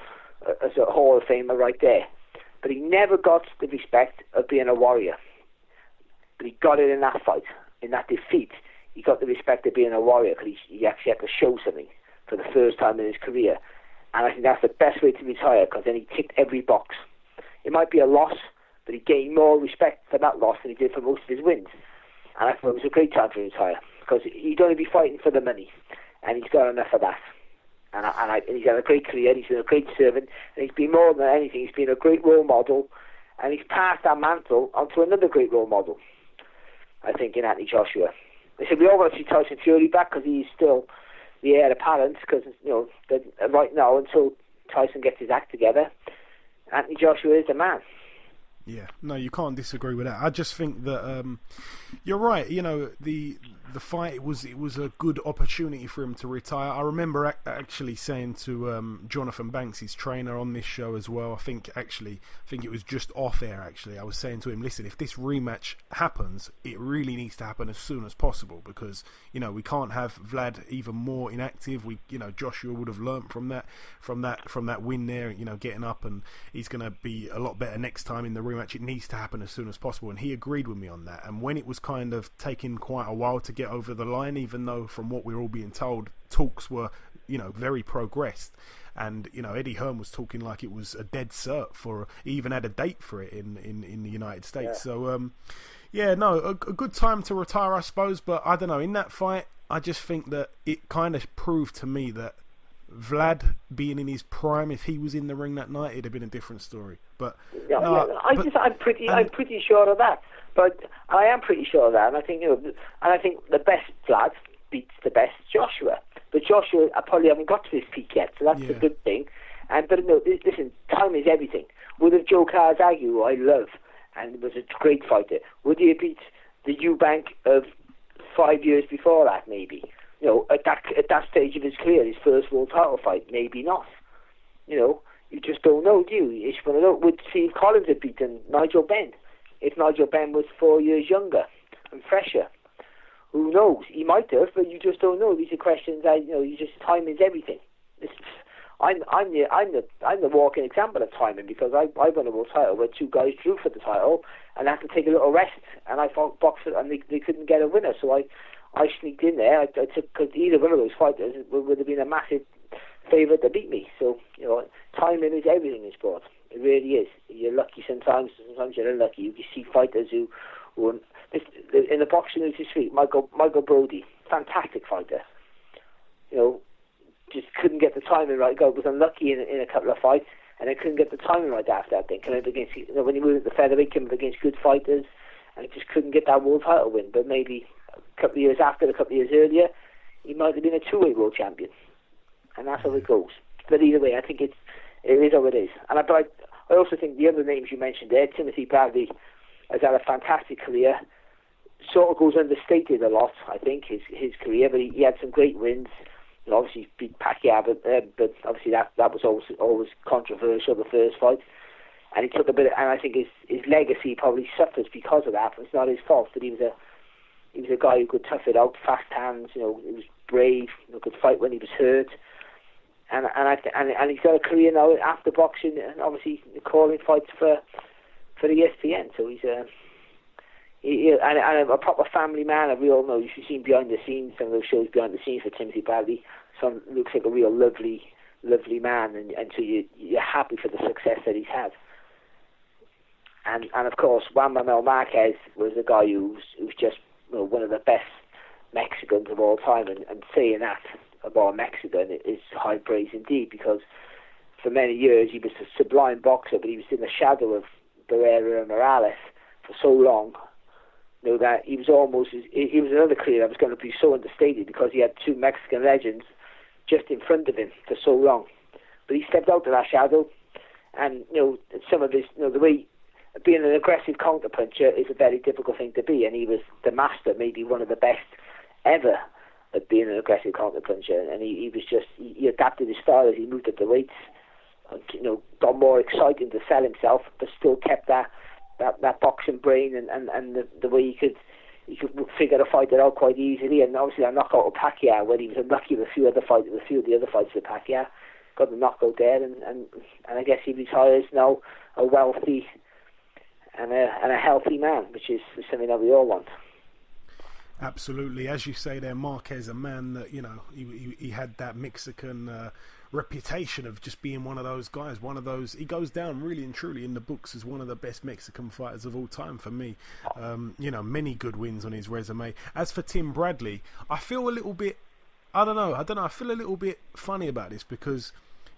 as a Hall of Famer right there. But he never got the respect of being a warrior but he got it in that fight, in that defeat. He got the respect of being a warrior because he, he actually had to show something for the first time in his career. And I think that's the best way to retire because then he ticked every box. It might be a loss, but he gained more respect for that loss than he did for most of his wins. And I thought it was a great time to retire because he'd only be fighting for the money, and he's got enough of that. And, I, and, I, and he's had a great career. He's been a great servant, and he's been more than anything. He's been a great role model, and he's passed that mantle onto another great role model. I think, in Anthony Joshua. They said we all want to see Tyson Fury back because he's still the heir apparent. Because you know, right now until Tyson gets his act together, Anthony Joshua is the man. Yeah, no, you can't disagree with that. I just think that um, you're right. You know, the the fight was it was a good opportunity for him to retire. I remember ac- actually saying to um, Jonathan Banks, his trainer, on this show as well. I think actually, I think it was just off air. Actually, I was saying to him, "Listen, if this rematch happens, it really needs to happen as soon as possible because you know we can't have Vlad even more inactive. We, you know, Joshua would have learnt from that, from that, from that win there. You know, getting up and he's going to be a lot better next time in the rematch. It needs to happen as soon as possible, and he agreed with me on that. And when it was kind of taking quite a while to get over the line, even though from what we're all being told, talks were, you know, very progressed. And you know, Eddie Hearn was talking like it was a dead cert for. He even had a date for it in in, in the United States. So um, yeah, no, a, a good time to retire, I suppose. But I don't know. In that fight, I just think that it kind of proved to me that Vlad being in his prime, if he was in the ring that night, it'd have been a different story. But Yeah, no, yeah, I but- just, I'm pretty, and- I'm pretty sure of that. But I am pretty sure of that, and I think you know, and I think the best Vlad beats the best Joshua. But Joshua, I probably haven't got to his peak yet, so that's Yeah. good thing. And but no, listen, time is everything. Would have Joe Calzaghe, who I love, and was a great fighter, would he have beat the Eubank of five years before that? Maybe. You know, at that at that stage of his career, his first world title fight, maybe not. You know, you just don't know, do you? It's one of those, would Steve Collins have beaten Nigel Benn if Nigel Benn was four years younger and fresher? Who knows? He might have, but you just don't know. These are questions that you know. You just timing's everything. It's, I'm I'm the I'm the I'm the walking example of timing because I I won a world title where two guys drew for the title and had to take a little rest and I fought boxer and they they couldn't get a winner so I I sneaked in there. I, I took cause either one of those fighters would, would have been a massive favourite to beat me. So you know, timing is everything in sport. It really is. You're lucky sometimes. Sometimes you're unlucky. You see fighters who, who in the boxing week, Michael Michael Brodie, fantastic fighter. You know, just couldn't get the timing right. Go was unlucky in, in a couple of fights, and I couldn't get the timing right after that. Then coming up against you know, when he moved the featherweight, came up against good fighters, and I just couldn't get that world title win. But maybe a couple of years after, a couple of years earlier, he might have been a two-way world champion, and that's how it goes. But either way, I think it's it is how it is. And I, but I, I also think the other names you mentioned there, Timothy Bradley, has had a fantastic career. Sort of goes understated a lot, I think, his his career, but he, he had some great wins and obviously beat Pacquiao, but, uh, but obviously that that was always always controversial the first fight, and he took a bit, of, and I think his his legacy probably suffers because of that. It's not his fault that he was a he was a guy who could tough it out, fast hands, you know, he was brave, you know, could fight when he was hurt, and and I and and he's got a career now after boxing, and obviously calling fights for for the ESPN, so he's a. He, and, and a proper family man. We all know you should see behind the scenes, some of those shows behind the scenes for Timothy Bradley. Some looks like a real lovely, lovely man, and, and so you, you're happy for the success that he's had. And and of course, Juan Manuel Marquez was a guy who's who's just you know, one of the best Mexicans of all time, and, and saying that about a Mexican is high praise indeed, because for many years he was a sublime boxer, but he was in the shadow of Barrera and Morales for so long know that he was almost he was another career that was going to be so understated because he had two Mexican legends just in front of him for so long. But he stepped out of that shadow, and you know some of his you know the way being an aggressive counterpuncher is a very difficult thing to be, and he was the master, maybe one of the best ever at being an aggressive counterpuncher, and he, he was just he, he adapted his style as he moved up the weights, and, you know, got more exciting to sell himself, but still kept that that that boxing brain and and and the, the way he could he could figure the fight out quite easily. And obviously, a knockout of Pacquiao when he was unlucky with a few other fights, with a few of the other fights with Pacquiao, got the knockout there, and and and I guess he retires now a wealthy and a and a healthy man, which is something that we all want. Absolutely, as you say there, Marquez, a man that you know he he, he had that Mexican. Uh, reputation of just being one of those guys, one of those. He goes down really and truly in the books as one of the best Mexican fighters of all time for me. Um, you know, many good wins on his resume. As for Tim Bradley, I feel a little bit. I don't know. I don't know. I feel a little bit funny about this because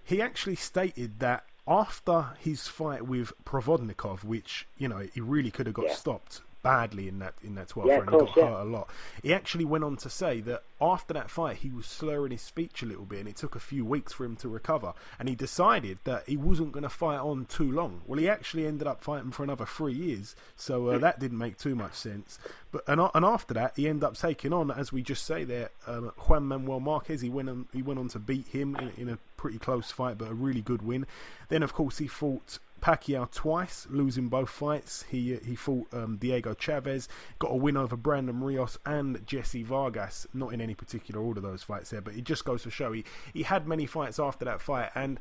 he actually stated that after his fight with Provodnikov, which you know he really could have got yeah. stopped badly in that in that 12th yeah, round. Course, he got yeah. hurt a lot. He actually went on to say that after that fight, he was slurring his speech a little bit, and it took a few weeks for him to recover. And he decided that he wasn't going to fight on too long. Well, he actually ended up fighting for another three years, so uh, that didn't make too much sense. But and, and after that, he ended up taking on, as we just say there, um, Juan Manuel Marquez. He went on he went on to beat him in, in a pretty close fight, but a really good win. Then, of course, he fought Pacquiao twice, losing both fights. He uh, he fought um, Diego Chavez, got a win over Brandon Rios and Jesse Vargas. Not in any particular order those fights there, but it just goes to show he he had many fights after that fight and.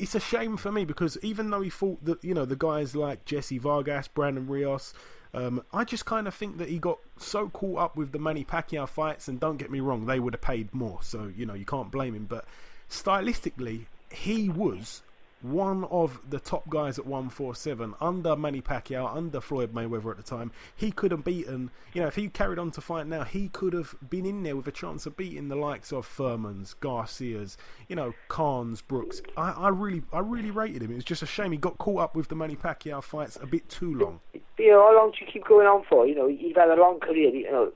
It's a shame for me because even though he fought the you know the guys like Jesse Vargas, Brandon Rios, um, I just kind of think that he got so caught up with the Manny Pacquiao fights, and don't get me wrong, they would have paid more, so you know you can't blame him. But stylistically, he was one of the top guys at 147 under Manny Pacquiao, under Floyd Mayweather at the time. He could have beaten, you know, if he carried on to fight now, he could have been in there with a chance of beating the likes of Thurman's, Garcia's, you know, Khan's, Brooks. I, I really, I really rated him. It was just a shame he got caught up with the Manny Pacquiao fights a bit too long. Know, how long do you keep going on for? You know, you've had a long career. You know,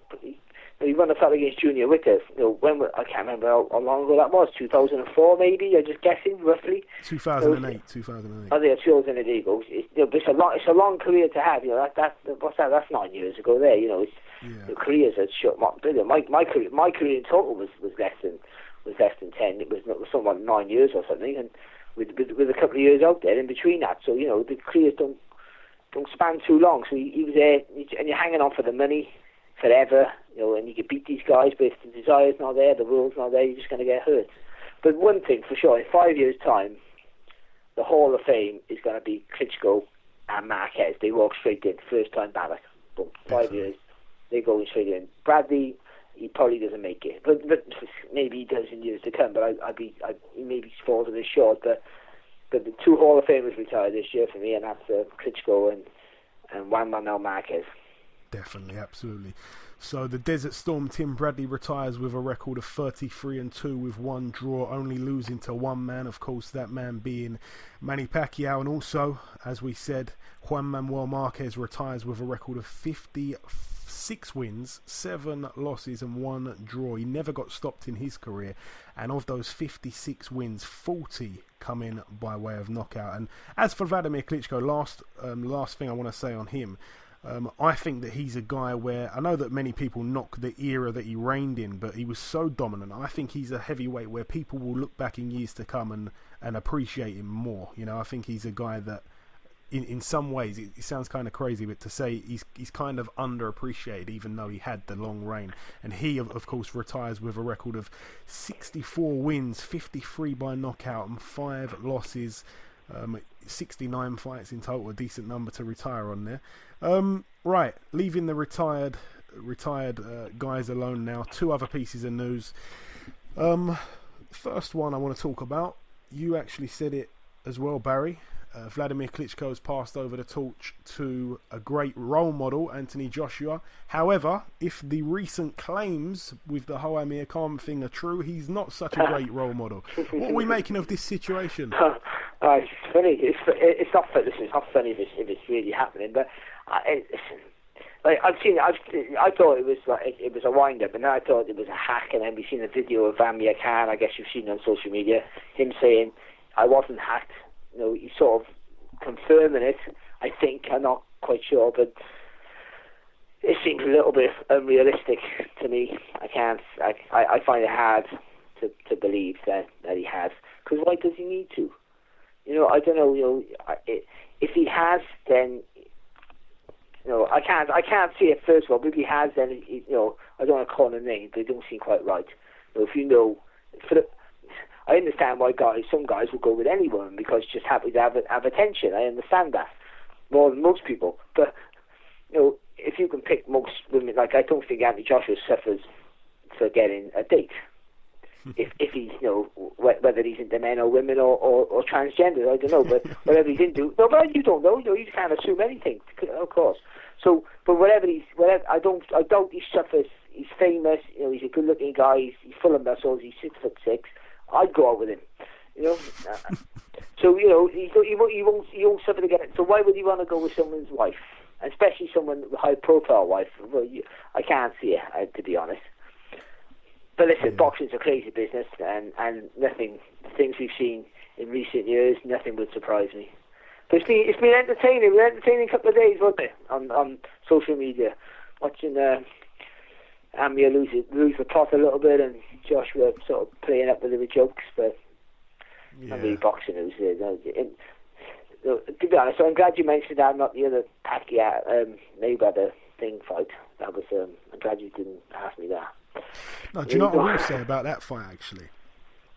he won a fight against Junior Witters. You know, when I can't remember how, how, long ago that was. 2004, maybe. I'm just guessing roughly. 2008. 2008. Oh, yeah, 2008. There go. It's, you know, it's a long, it's a long career to have. You know, that that what's that? That's nine years ago. There, you know, it's yeah. the careers are short. My my career my career in total was was less than was less than ten. It was, it was somewhat nine years or something, and with, with with a couple of years out there in between that. So you know the careers don't don't span too long. So he, he was there, and you're hanging on for the money forever. You know, and you can beat these guys, but if the desire's not there, the will's not there, you're just going to get hurt. But one thing for sure, in five years' time, the Hall of Fame is going to be Klitschko and Marquez. They walk straight in, first time ballot. Boom, five Definitely. years, they go straight in. Bradley, he probably doesn't make it, but, but maybe he does in years to come. But I, I'd be, I, he maybe falls a bit short. But but the two Hall of Famers retired this year for me, and that's uh, Klitschko and and Juan Manuel Marquez. Definitely, absolutely. So the Desert Storm Tim Bradley retires with a record of 33 and 2 with one draw, only losing to one man, of course, that man being Manny Pacquiao. And also, as we said, Juan Manuel Marquez retires with a record of 56 wins, 7 losses, and 1 draw. He never got stopped in his career. And of those 56 wins, 40 come in by way of knockout. And as for Vladimir Klitschko, last, um, last thing I want to say on him. Um, I think that he's a guy where I know that many people knock the era that he reigned in, but he was so dominant. I think he's a heavyweight where people will look back in years to come and, and appreciate him more. You know, I think he's a guy that, in, in some ways, it, it sounds kind of crazy, but to say he's he's kind of underappreciated, even though he had the long reign. And he, of, of course, retires with a record of 64 wins, 53 by knockout, and five losses. Um, 69 fights in total, a decent number to retire on there. Um, right, leaving the retired retired uh, guys alone now. Two other pieces of news. Um, first one I want to talk about. You actually said it as well, Barry. Uh, Vladimir Klitschko has passed over the torch to a great role model, Anthony Joshua. However, if the recent claims with the whole Amir Khan thing are true, he's not such a [laughs] great role model. What are we making of this situation? [laughs] uh, it's funny. It's it's not funny. Listen, it's not funny if it's, if it's really happening. But uh, it, like I've seen, I've I thought it was like it, it was a wind up, and then I thought it was a hack. And then we've seen a video of Amir Khan. I guess you've seen on social media him saying I wasn't hacked. You know, he's sort of confirming it. I think I'm not quite sure, but it seems a little bit unrealistic to me. I can't. I I, I find it hard to to believe that that he has. Because why does he need to? You know, I don't know. You know, if he has, then you know, I can't. I can't see it. First of all, if he has, then he, you know, I don't want to call him names. They don't seem quite right. You know, if you know, for the, I understand why guys, some guys will go with any woman because just happy to have have attention. I understand that more than most people. But you know, if you can pick most women, like I don't think Anthony Joshua suffers for getting a date. If if he's you know wh- whether he's into men or women or, or, or transgender, I don't know. But [laughs] whatever he's into, no, but you don't know. You know, you can't assume anything, of course. So, but whatever he's, whatever I don't, I doubt he suffers. He's famous. You know, he's a good-looking guy. He's, he's full of muscles. He's six foot six. I'd go out with him. You know. [laughs] So you know, he, he won't, he won't, he won't suffer to get it. So why would he want to go with someone's wife, especially someone with a high-profile wife? Well, you, I can't see it, uh, to be honest. But listen, boxing's a crazy business, and and nothing, the things we've seen in recent years, nothing would surprise me. But it's been it's been entertaining. It was an entertaining couple of days, wasn't it, on on social media, watching uh, Amir lose lose the plot a little bit, and Joshua sort of playing up with the jokes, but not really boxing news. There. No, it- no, to be honest, I'm glad you mentioned that, I'm not the other Pacquiao um, Mayweather thing fight. That was um, I'm glad you didn't ask me that. No, do you know what I will say about that fight actually?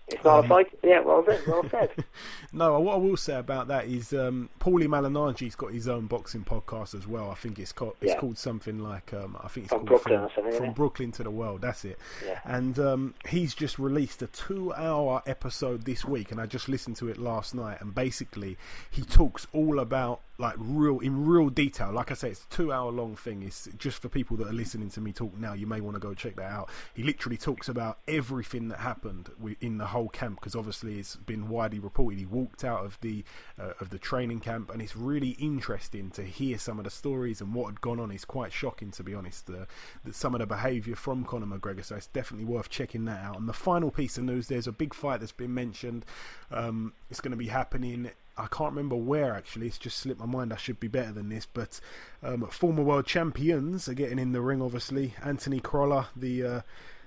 It's not Um, a fight. Yeah, well said. Well said. [laughs] No, what I will say about that is um, Paulie Malignaggi's got his own boxing podcast as well. I think it's called it's Yeah. called something like um, I think it's From called Brooklyn from, from? Brooklyn to the world. That's it. Yeah. And um, he's just released a two-hour episode this week, and I just listened to it last night. And basically, he talks all about like real in real detail. Like I say, it's a two-hour-long thing. It's just for people that are listening to me talk now. You may want to go check that out. He literally talks about everything that happened in the whole camp because obviously it's been widely reported. He walked out of the uh, of the training camp, and it's really interesting to hear some of the stories and what had gone on. It's quite shocking, to be honest, uh, that some of the behaviour from Conor McGregor. So it's definitely worth checking that out. And the final piece of news: there's a big fight that's been mentioned. Um, it's going to be happening. I can't remember where actually. It's just slipped my mind. I should be better than this. But um, former world champions are getting in the ring. Obviously, Anthony Crolla, the uh,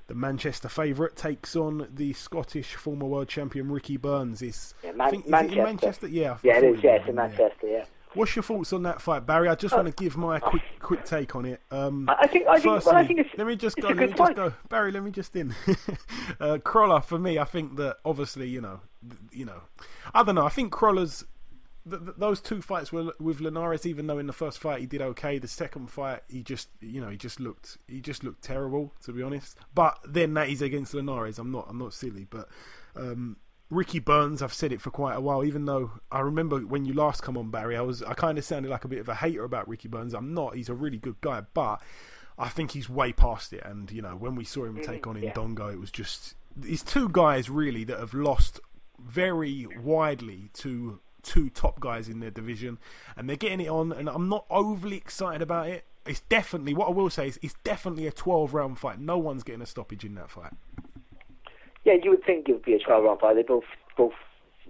the Manchester favourite takes on the Scottish former world champion Ricky Burns. Is, Yeah, Man- think, Manchester. in Manchester? Yeah, Yeah, it is. Yeah, in yeah. Manchester. Yeah. What's your thoughts on that fight, Barry? I just want to give my quick quick take on it. Um, I think. I think. Firstly, well, I think it's. let me just go. Let me just go, Barry. Let me just in. [laughs] uh, Crolla for me, I think that obviously, you know, you know, I don't know. I think Crolla's th- th- those two fights were with Linares. Even though in the first fight he did okay, the second fight he just, you know, he just looked, he just looked terrible to be honest. But then that is against Linares. I'm not, I'm not silly, but. Um, Ricky Burns, I've said it for quite a while. Even though I remember when you last come on, Barry, I was I kind of sounded like a bit of a hater about Ricky Burns. I'm not. He's a really good guy, but I think he's way past it. And you know, when we saw him mm, take on yeah. Indongo, it was just these two guys really that have lost very widely to two top guys in their division, and they're getting it on. And I'm not overly excited about it. It's definitely what I will say is it's definitely a 12 round fight. No one's getting a stoppage in that fight. Yeah, you would think it would be a 12 round fight. They both both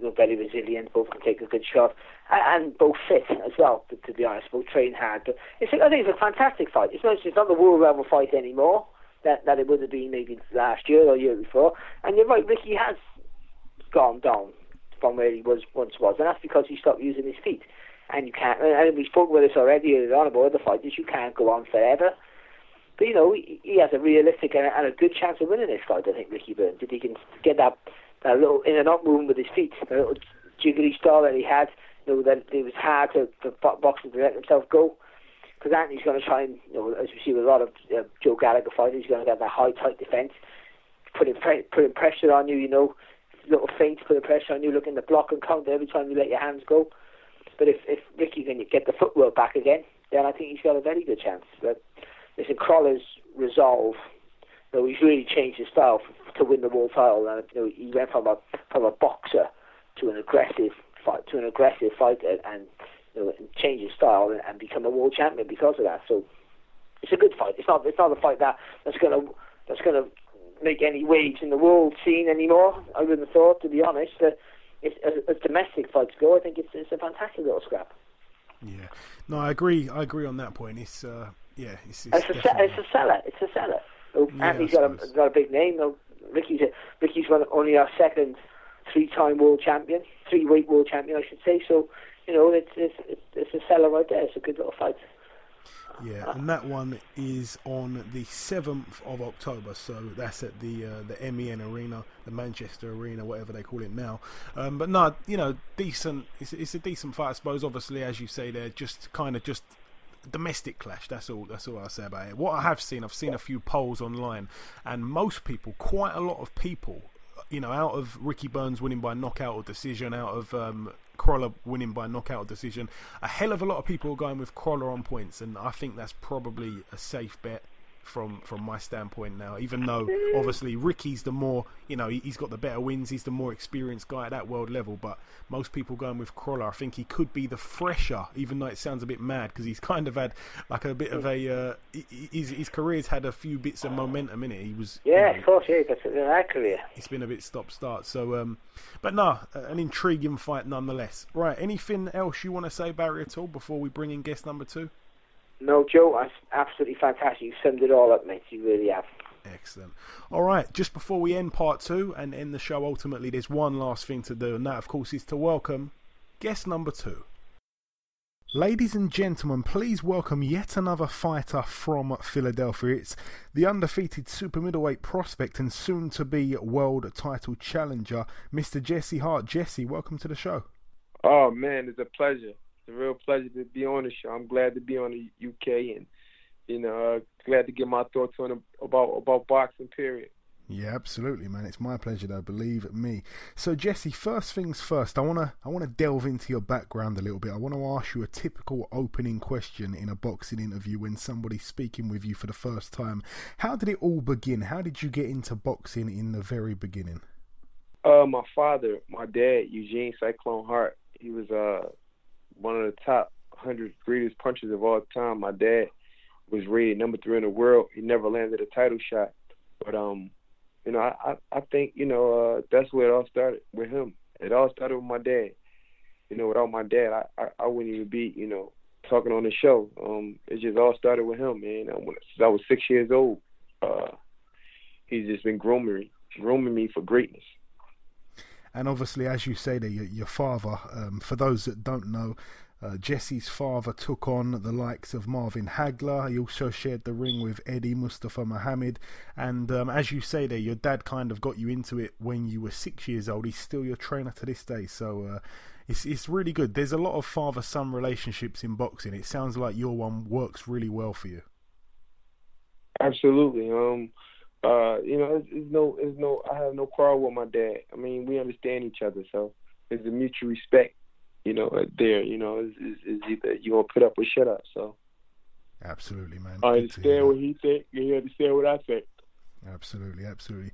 know, very resilient, both can take a good shot, and, and both fit as well. To, to be honest, both train hard. But it's, I think it's a fantastic fight. It's not it's not the world level fight anymore that that it would have been maybe last year or year before. And you're right, Ricky has gone down from where he was once was, and that's because he stopped using his feet. And you can't. And we spoke about this already on about the fight. Is you can't go on forever. But you know, he, he has a realistic and a, and a good chance of winning this fight. I think Ricky Burns, if he can get that that little in and out movement with his feet, the little jiggly style that he had. You know, that it was hard to for bo- boxing to let himself go. Because Anthony's going to try and, you know, as we see with a lot of uh, Joe Gallagher fighters, he's going to get that high tight defence, putting pre- putting pressure on you. You know, little feints putting pressure on you, looking to block and counter every time you let your hands go. But if if Ricky can get the footwork back again, then I think he's got a very good chance. But listen, Crolla's resolve, you know, he's really changed his style to win the world title. And you know, he went from a from a boxer to an aggressive fight to an aggressive fighter, and you know, change his style and, and become a world champion because of that. So it's a good fight. It's not it's not a fight that that's gonna that's gonna make any waves in the world scene anymore. I wouldn't have thought, to be honest. Uh, it's, as, as domestic fights go, I think it's it's a fantastic little scrap. Yeah, no, I agree. I agree on that point. It's uh, yeah, it's, it's, It's a, se- it's a seller. It's a seller. So Yeah, Anthony's got a got a big name. Ricky's a, Ricky's one, only our second three-time world champion, three-weight world champion, I should say. So you know, it's it's it's, it's a seller right there. It's a good little fight. Yeah, and that one is on the seventh of October, so that's at the uh, the MEN Arena, the Manchester Arena, whatever they call it now. Um, but no, you know, decent. It's, it's a decent fight, I suppose. Obviously, as you say, they're just kind of just domestic clash. That's all. That's all I'll say about it. What I have seen, I've seen a few polls online, and most people, quite a lot of people, you know, out of Ricky Burns winning by knockout or decision, out of um, Crolla winning by knockout or decision, a hell of a lot of people are going with Crolla on points, and I think that's probably a safe bet from from my standpoint now. Even though obviously Ricky's the more, you know, he, he's got the better wins, he's the more experienced guy at that world level, but most people going with Crolla. I think he could be the fresher, even though it sounds a bit mad because he's [laughs] kind of had like a bit of a uh, his his career's had a few bits of momentum in it. He was you Yeah, know, of course, yeah, that's our career. it's been a bit stop start. So, um, but no, an intriguing fight nonetheless. Right, anything else you want to say, Barry, at all before we bring in guest number two? No, Joe, that's absolutely fantastic. You summed it all up, mate. You really have. Excellent. All right, just before we end part two and end the show, ultimately, there's one last thing to do, and that, of course, is to welcome guest number two. Ladies and gentlemen, please welcome yet another fighter from Philadelphia. It's the undefeated super middleweight prospect and soon to be world title challenger, Mr. Jesse Hart. Jesse, welcome to the show. Oh man, it's a pleasure. It's a real pleasure to be on the show. I'm glad to be on the UK and you know uh, glad to get my thoughts on about about boxing. Period. Yeah, absolutely, man. It's my pleasure, though. Believe me. So, Jesse, first things first. I wanna I wanna delve into your background a little bit. I want to ask you a typical opening question in a boxing interview when somebody's speaking with you for the first time. How did it all begin? How did you get into boxing in the very beginning? Uh, my father, my dad, Eugene Cyclone Hart. He was uh one of the top hundred greatest punchers of all time. My dad was rated number three in the world. He never landed a title shot, but um, you know, I I, I think you know uh, that's where it all started with him. It all started with my dad. You know, without my dad, I I, I wouldn't even be you know talking on the show. Um, it just all started with him, man. When, since I was six years old, uh, he's just been grooming me, grooming me for greatness. And obviously, as you say, there your, your father. Um, for those that don't know, uh, Jesse's father took on the likes of Marvin Hagler. He also shared the ring with Eddie Mustafa Muhammad. And um, as you say there, your dad kind of got you into it when you were six years old. He's still your trainer to this day. So uh, it's it's really good. There's a lot of father son relationships in boxing. It sounds like your one works really well for you. Absolutely. Um, uh, you know, it's, it's no, it's no. I have no quarrel with my dad. I mean, we understand each other, so there's a mutual respect. You know, there. You know, is is either you gonna put up or shut up. So. Absolutely, man. I understand what he think, and he understand what I think. Absolutely, absolutely.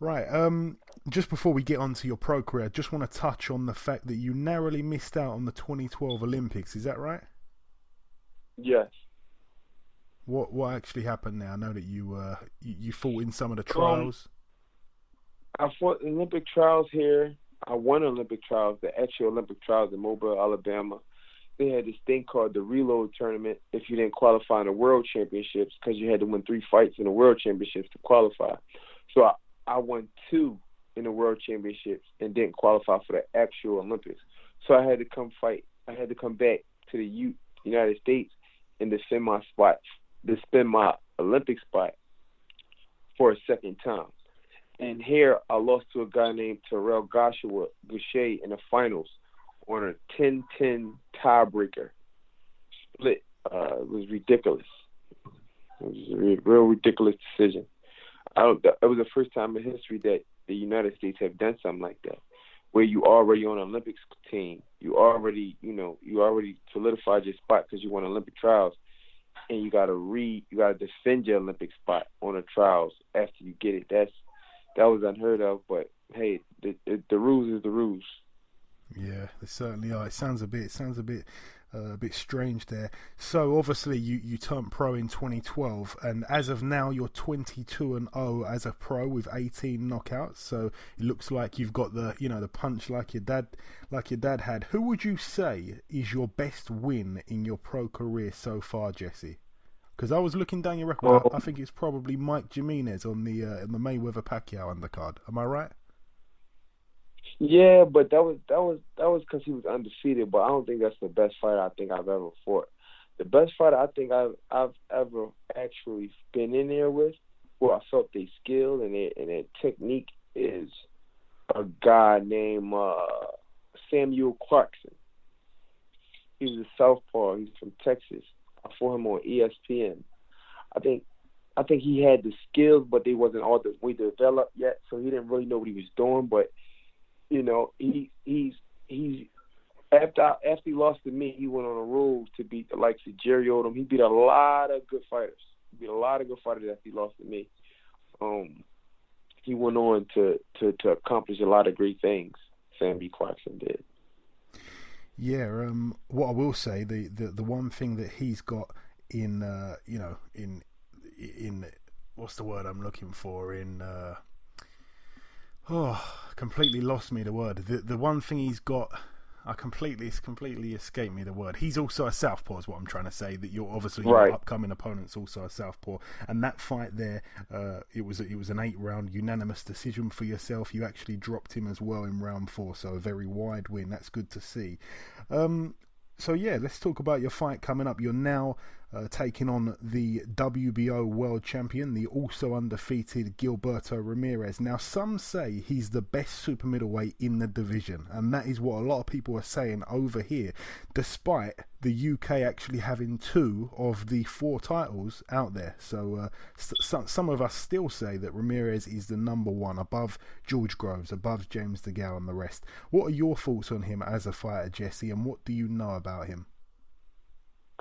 Right. Um, just before we get on to your pro career, I just want to touch on the fact that you narrowly missed out on the 2012 Olympics. Is that right? Yes. What what actually happened there? I know that you uh you, you fought in some of the trials. Um, I fought the Olympic trials here. I won the Olympic trials, the actual Olympic trials in Mobile, Alabama. They had this thing called the reload tournament if you didn't qualify in the world championships because you had to win three fights in the world championships to qualify. So I, I won two in the world championships and didn't qualify for the actual Olympics. So I had to come fight. I had to come back to the U- United States and defend my spot to spend my Olympic spot for a second time. And here I lost to a guy named Terrell Joshua Gausha in the finals on a 10-10 tiebreaker split. Uh, it was ridiculous. It was a real ridiculous decision. I don't, it was the first time in history that the United States have done something like that, where you already on an Olympics team, you already, you know, you already solidified your spot because you won Olympic trials, and you got to re you got to defend your Olympic spot on the trials after you get it. That's that was unheard of. But hey, the the, the rules is the rules. Yeah, they certainly are. It sounds a bit it sounds a bit uh, a bit strange there. So obviously you you turned pro in 2012, and as of now you're 22 and 0 as a pro with 18 knockouts. So it looks like you've got the you know the punch like your dad like your dad had. Who would you say is your best win in your pro career so far, Jesse? Because I was looking down your record, I, I think it's probably Mike Jimenez on the uh, in the Mayweather Pacquiao undercard. Am I right? Yeah, but that was that was that was because he was undefeated. But I don't think that's the best fight I think I've ever fought. The best fight I think I've I've ever actually been in there with, where I felt their skill and their and their technique is a guy named uh, Samuel Clarkson. He was a southpaw. He's from Texas. I fought him on ESPN. I think I think he had the skills, but they wasn't all the way developed yet, so he didn't really know what he was doing. But you know, he he's he's after I, after he lost to me, he went on a road to beat the likes of Jerry Odom. He beat a lot of good fighters. He beat a lot of good fighters after he lost to me. Um, he went on to, to, to accomplish a lot of great things. Sammy Clarkson did. Yeah, um, what I will say, the, the, the one thing that he's got in, uh, you know, in in what's the word I'm looking for in uh, Oh, completely lost me the word. The the one thing he's got, I completely it's completely escaped me the word. He's also a southpaw, is what I'm trying to say. That you're obviously right. your upcoming opponent's also a southpaw, and that fight there, uh, it was it was an eight round unanimous decision for yourself. You actually dropped him as well in round four, so a very wide win. That's good to see. Um, so yeah, let's talk about your fight coming up. You're now uh, taking on the WBO world champion, the also undefeated Gilberto Ramirez. Now, some say he's the best super middleweight in the division, and that is what a lot of people are saying over here, despite the UK actually having two of the four titles out there. So, uh, some, some of us still say that Ramirez is the number one above George Groves, above James DeGale, and the rest. What are your thoughts on him as a fighter, Jesse, and what do you know about him?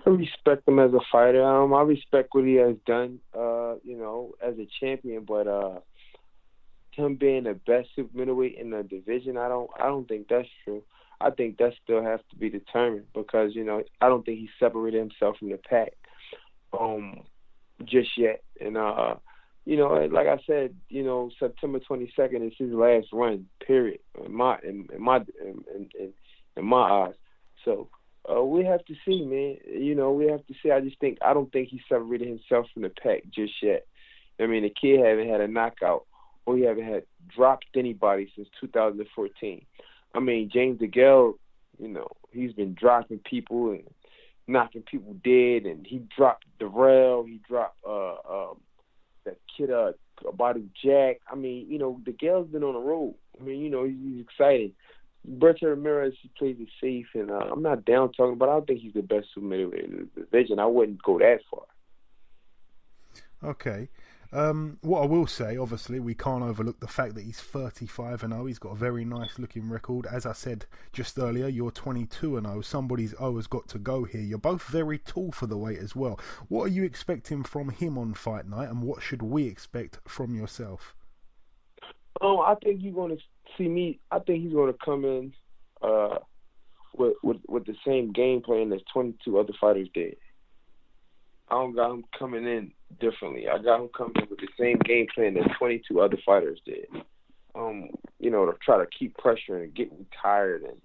I respect him as a fighter. Um, I respect what he has done, uh, you know, as a champion. But uh, him being the best super middleweight in the division, I don't, I don't think that's true. I think that still has to be determined because you know I don't think he separated himself from the pack, um, just yet. And uh, you know, like I said, you know, September 22nd is his last run. Period. In my, in, in my, in, in, in my eyes. So uh, we have to see, man. You know, we have to see. I just think I don't think he separated himself from the pack just yet. I mean, the kid haven't had a knockout or he haven't had dropped anybody since 2014. I mean, James DeGale, you know, he's been dropping people and knocking people dead, and he dropped Dirrell, he dropped uh um that kid uh Badou Jack. I mean, you know, DeGale's been on the road. I mean, you know, he's, he's. Berto Ramirez plays it safe, and uh, I'm not down talking, but I don't think he's the best super middleweight in the division. I wouldn't go that far. Okay. Um, what I will say, obviously, we can't overlook the fact that he's 35 and 0. He's got a very nice looking record. As I said just earlier, you're 22 and 0. Somebody's O has got to go here. You're both very tall for the weight as well. What are you expecting from him on fight night, and what should we expect from yourself? Um, I think you're going to see me. I think he's going to come in uh, with, with with the same game plan as 22 other fighters did. I don't got him coming in differently. I got him coming in with the same game plan that 22 other fighters did. Um, you know, to try to keep pressure and get me tired and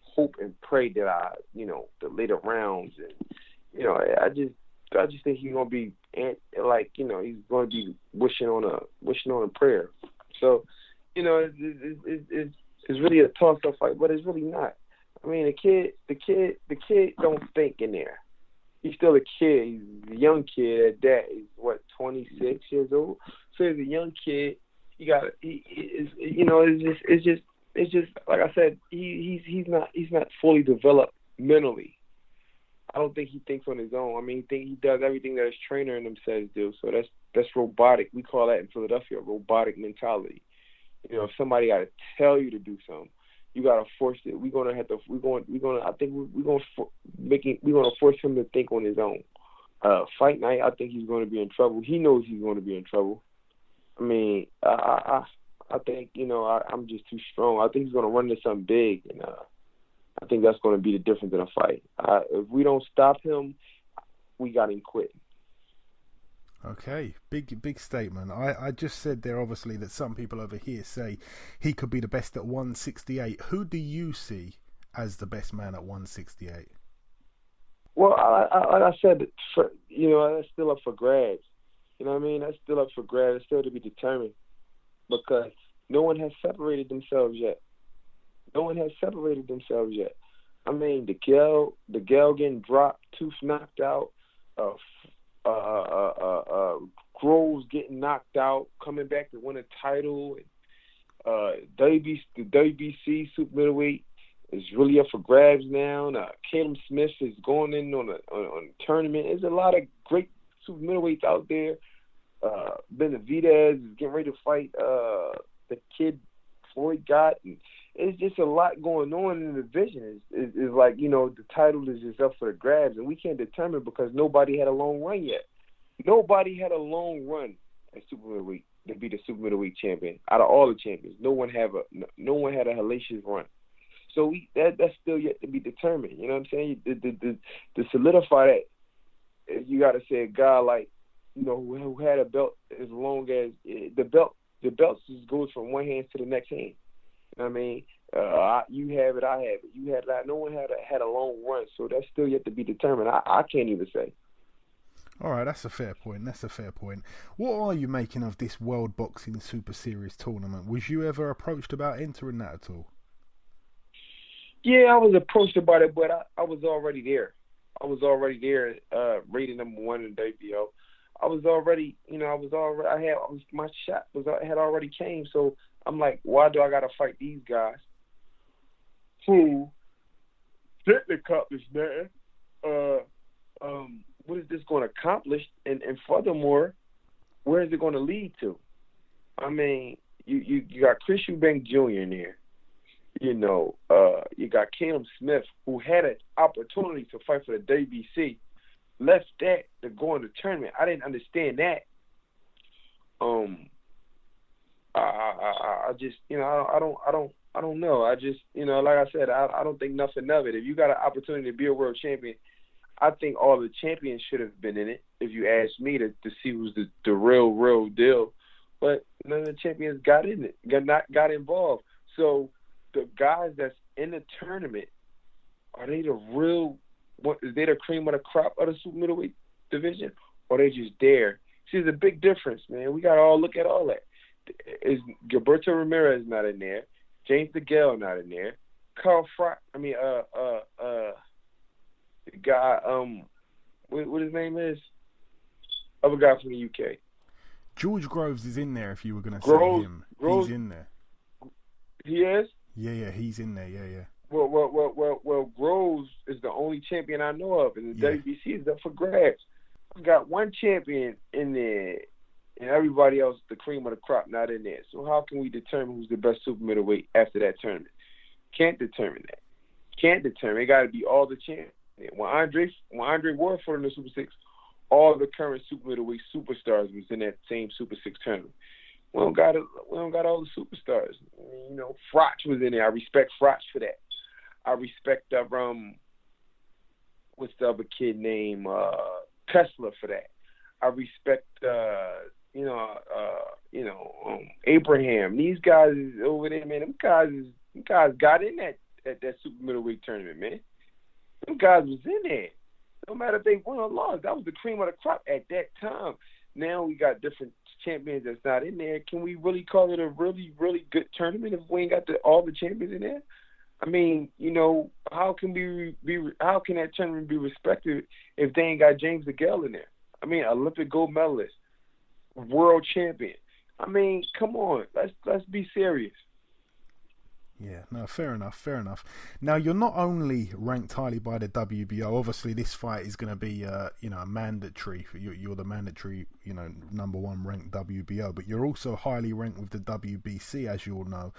hope and pray that I, you know, the later rounds and you know, I just I just think he's gonna be like you know he's gonna be wishing on a wishing on a prayer. So, you know, it's it's it's, it's really a toss up fight, but it's really not. I mean, the kid, the kid, the kid don't think in there he's still a kid. He's a young kid at that. He's what 26 years old. So he's a young kid. He got he is you know it's just it's just it's just like I said he he's he's not he's not fully developed mentally. I don't think he thinks on his own. I mean, he think he does everything that his trainer and him says do. So that's that's robotic. We call that in Philadelphia robotic mentality. You know, if somebody got to tell you to do something, you gotta force it. We're gonna have to. We're going. We're gonna. I think we're, we're gonna for, making. We're gonna force him to think on his own. Uh, fight night. I think he's going to be in trouble. He knows he's going to be in trouble. I mean, I I I think you know I, I'm just too strong. I think he's going to run into something big, and uh, I think that's going to be the difference in a fight. Uh, if we don't stop him, we got him quitting. Okay, big big statement. I, I just said there obviously that some people over here say he could be the best at 168. Who do you see as the best man at 168? Well, I, I, I said, for, you know, that's still up for grabs. You know what I mean? That's still up for grabs. It's still to be determined because no one has separated themselves yet. No one has separated themselves yet. I mean, DeGale, the Gale getting dropped, tooth knocked out, uh, uh, uh, uh, uh, Groves getting knocked out, coming back to win a title. Uh, WBC, the WBC super middleweight is really up for grabs now. Uh, Callum Smith is going in on a, on, on a tournament. There's a lot of great super middleweights out there. Uh, Benavidez is getting ready to fight uh, the kid Floyd got. And it's just a lot going on in the division. It's, it's, like you know the title is just up for the grabs, and we can't determine because nobody had a long run yet. Nobody had a long run at super middleweight to be the super middleweight champion out of all the champions. No one have a no, one had a hellacious run. So we that that's still yet to be determined. You know what I'm saying? The the the, to solidify that, you got to say a guy like you know who, who had a belt as long as eh, the belt the belt just goes from one hand to the next hand. I mean, uh, I, you have it, I have it. You had that. No one had a, had a long run, so that's still yet to be determined. I, I can't even say. All right, that's a fair point. That's a fair point. What are you making of this World Boxing Super Series tournament? Was you ever approached about entering that at all? Yeah, I was approached about it, but I, I was already there. I was already there, uh, rated number one in WBO. I was already, you know, I was already, I had, I was, my shot was, I had already came, so I'm like, why do I got to fight these guys who didn't accomplish nothing? Uh, um, what is this going to accomplish? And, and furthermore, where is it going to lead to? I mean, you, you, you got Chris Eubank Jr. in there. You know, uh, you got Cam Smith, who had an opportunity to fight for the WBC, left that to go in the tournament. I didn't understand that. Um, I, I, I just, you know, I, don't, I don't, I don't know. I just, you know, like I said, I, I don't think nothing of it. If you got an opportunity to be a world champion, I think all the champions should have been in it. If you ask me to to see who's the the real real deal, but none of the champions got in it, got not got involved. So the guys that's in the tournament, are they the real? What is they the cream of the crop of the super middleweight division, or they just there See, there's a big difference, man. We got to all look at all that. Is Gilberto Ramirez not in there? James DeGale not in there? Carl Froch, I mean, uh, uh, uh, the guy, um, what, what his name is? Other guy from the UK. George Groves is in there. If you were going to Groves- say him, Groves- he's in there. He is. Yeah, yeah, he's in there. Yeah, yeah. Well, well, well, well, well. Groves is the only champion I know of, and the Yeah. WBC is up for grabs. We got one champion in there, and everybody else, the cream of the crop, not in there. So how can we determine who's the best super middleweight after that tournament? Can't determine that. Can't determine. It got to be all the champions. When Andre, when Andre Ward fought in the Super Six, all the current super middleweight superstars was in that same Super Six tournament. We don't got it. We don't got all the superstars. You know, Froch was in there. I respect Froch for that. I respect um, what's the other kid name? Uh, Kessler for that. I respect uh, you know, uh, you know, um, Abraham. These guys over there, man. Them guys them guys got in that that, that super middleweight tournament, man. Them guys was in there. No matter if they won or lost, that was the cream of the crop at that time. Now we got different champions that's not in there. Can we really call it a really, really good tournament if we ain't got the, all the champions in there? I mean, you know, how can we be? How can that tournament be respected if they ain't got James DeGale in there? I mean, Olympic gold medalist, world champion. I mean, come on, let's let's be serious. Yeah, no, fair enough, fair enough. Now you're not only ranked highly by the WBO. Obviously, this fight is going to be, uh, you know, a mandatory. For you, you're the mandatory, you know, number one ranked WBO, but you're also highly ranked with the WBC, as you all know.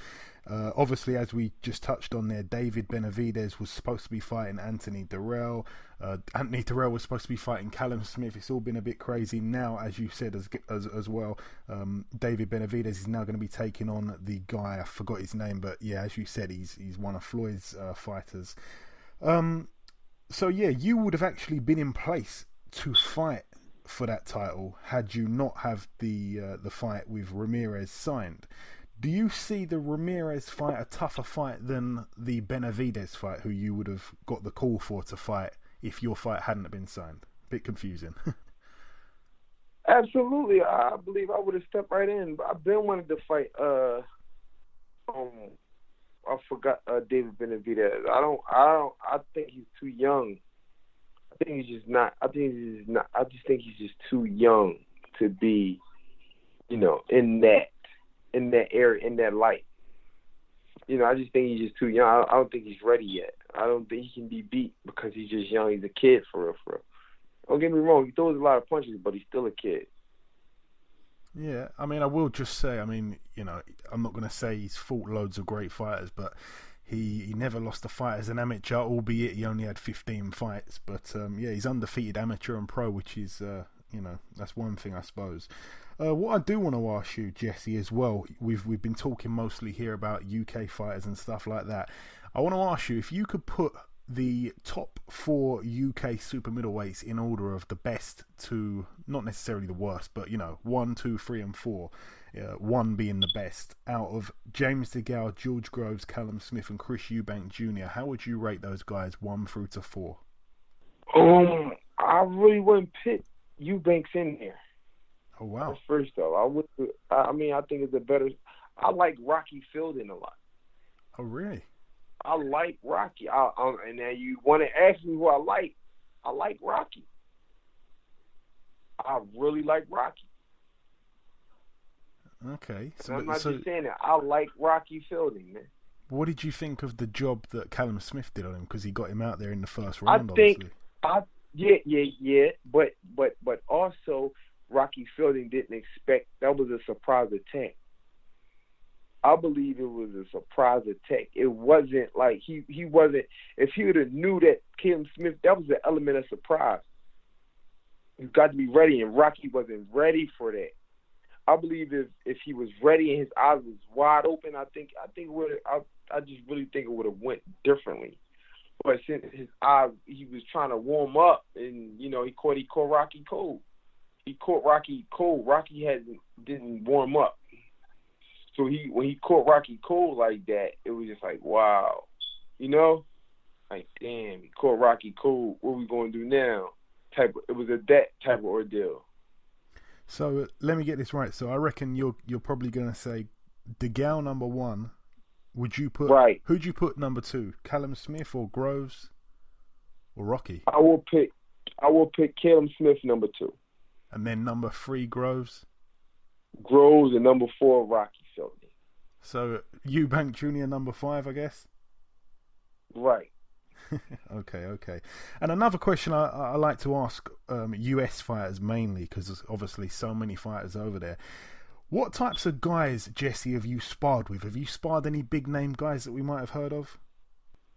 Uh, obviously, as we just touched on there, David Benavidez was supposed to be fighting Anthony Dirrell. Uh, Anthony Dirrell was supposed to be fighting Callum Smith. It's all been a bit crazy now, as you said as as, as well. Um, David Benavidez is now going to be taking on the guy. I forgot his name, but yeah, as you said, he's he's one of Floyd's uh, fighters. Um, so yeah, you would have actually been in place to fight for that title had you not have the uh, the fight with Ramirez signed. Do you see the Ramirez fight a tougher fight than the Benavidez fight, who you would have got the call for to fight if your fight hadn't been signed? Bit confusing. [laughs] Absolutely, I believe I would have stepped right in. I've been wanting to fight. Uh, um, I forgot uh, David Benavidez. I don't. I don't. I think he's too young. I think he's just not. I think he's not. I just think he's just too young to be, you know, in that, in that area, in that light. You know, I just think he's just too young. I, I don't think he's ready yet. I don't think he can be beat because he's just young. He's a kid for real, for real. Don't get me wrong. He throws a lot of punches, but he's still a kid. Yeah, I mean, I will just say, I mean, you know, I'm not going to say he's fought loads of great fighters, but he, he never lost a fight as an amateur, albeit he only had 15 fights. But um, yeah, he's undefeated amateur and pro, which is, uh, you know, that's one thing, I suppose. Uh, what I do want to ask you, Jesse, as well, we've we've been talking mostly here about UK fighters and stuff like that. I want to ask you if you could put the top four UK super middleweights in order of the best to not necessarily the worst, but you know one, two, three, and four. Uh, one being the best out of James DeGale, George Groves, Callum Smith, and Chris Eubank Jr. How would you rate those guys one through to four? Um, I really wouldn't put Eubanks in there. Oh wow! That's first though, I would. I mean, I think it's a better. I like Rocky Fielding a lot. Oh really? I like Rocky. I, I, and now you want to ask me who I like? I like Rocky. I really like Rocky. Okay, So, so, I'm not so just saying that. I like Rocky Fielding, man. what did you think of the job that Callum Smith did on him? Because he got him out there in the first round. I think obviously. I yeah yeah yeah, but but but also Rocky Fielding didn't expect that was a surprise attack. I believe it was a surprise attack. It wasn't like he he wasn't. If he would have knew that Kim Smith, that was an element of surprise. You got to be ready, and Rocky wasn't ready for that. I believe if if he was ready and his eyes was wide open, I think I think would I I just really think it would have went differently. But since his eyes, he was trying to warm up, and you know he caught he caught Rocky cold. He caught Rocky cold. Rocky hadn't didn't warm up. So he when he caught Rocky cold like that, it was just like wow, you know, like damn, he caught Rocky cold. What we gonna do now? Type. Of, it was a that type of ordeal. So uh, let me get this right. So I reckon you're you're probably going to say DeGale number one. Would you put Right. Who'd you put number two? Callum Smith or Groves or Rocky? I will pick. I will pick Callum Smith number two, And then number three Groves. Groves, and number four Rocky Fielding. So Eubank Jr. number five, I guess. Right. [laughs] Okay, okay. And another question I, I like to ask um, US fighters mainly, because there's obviously so many fighters over there. What types of guys, Jesse, have you sparred with? Have you sparred any big name guys that we might have heard of?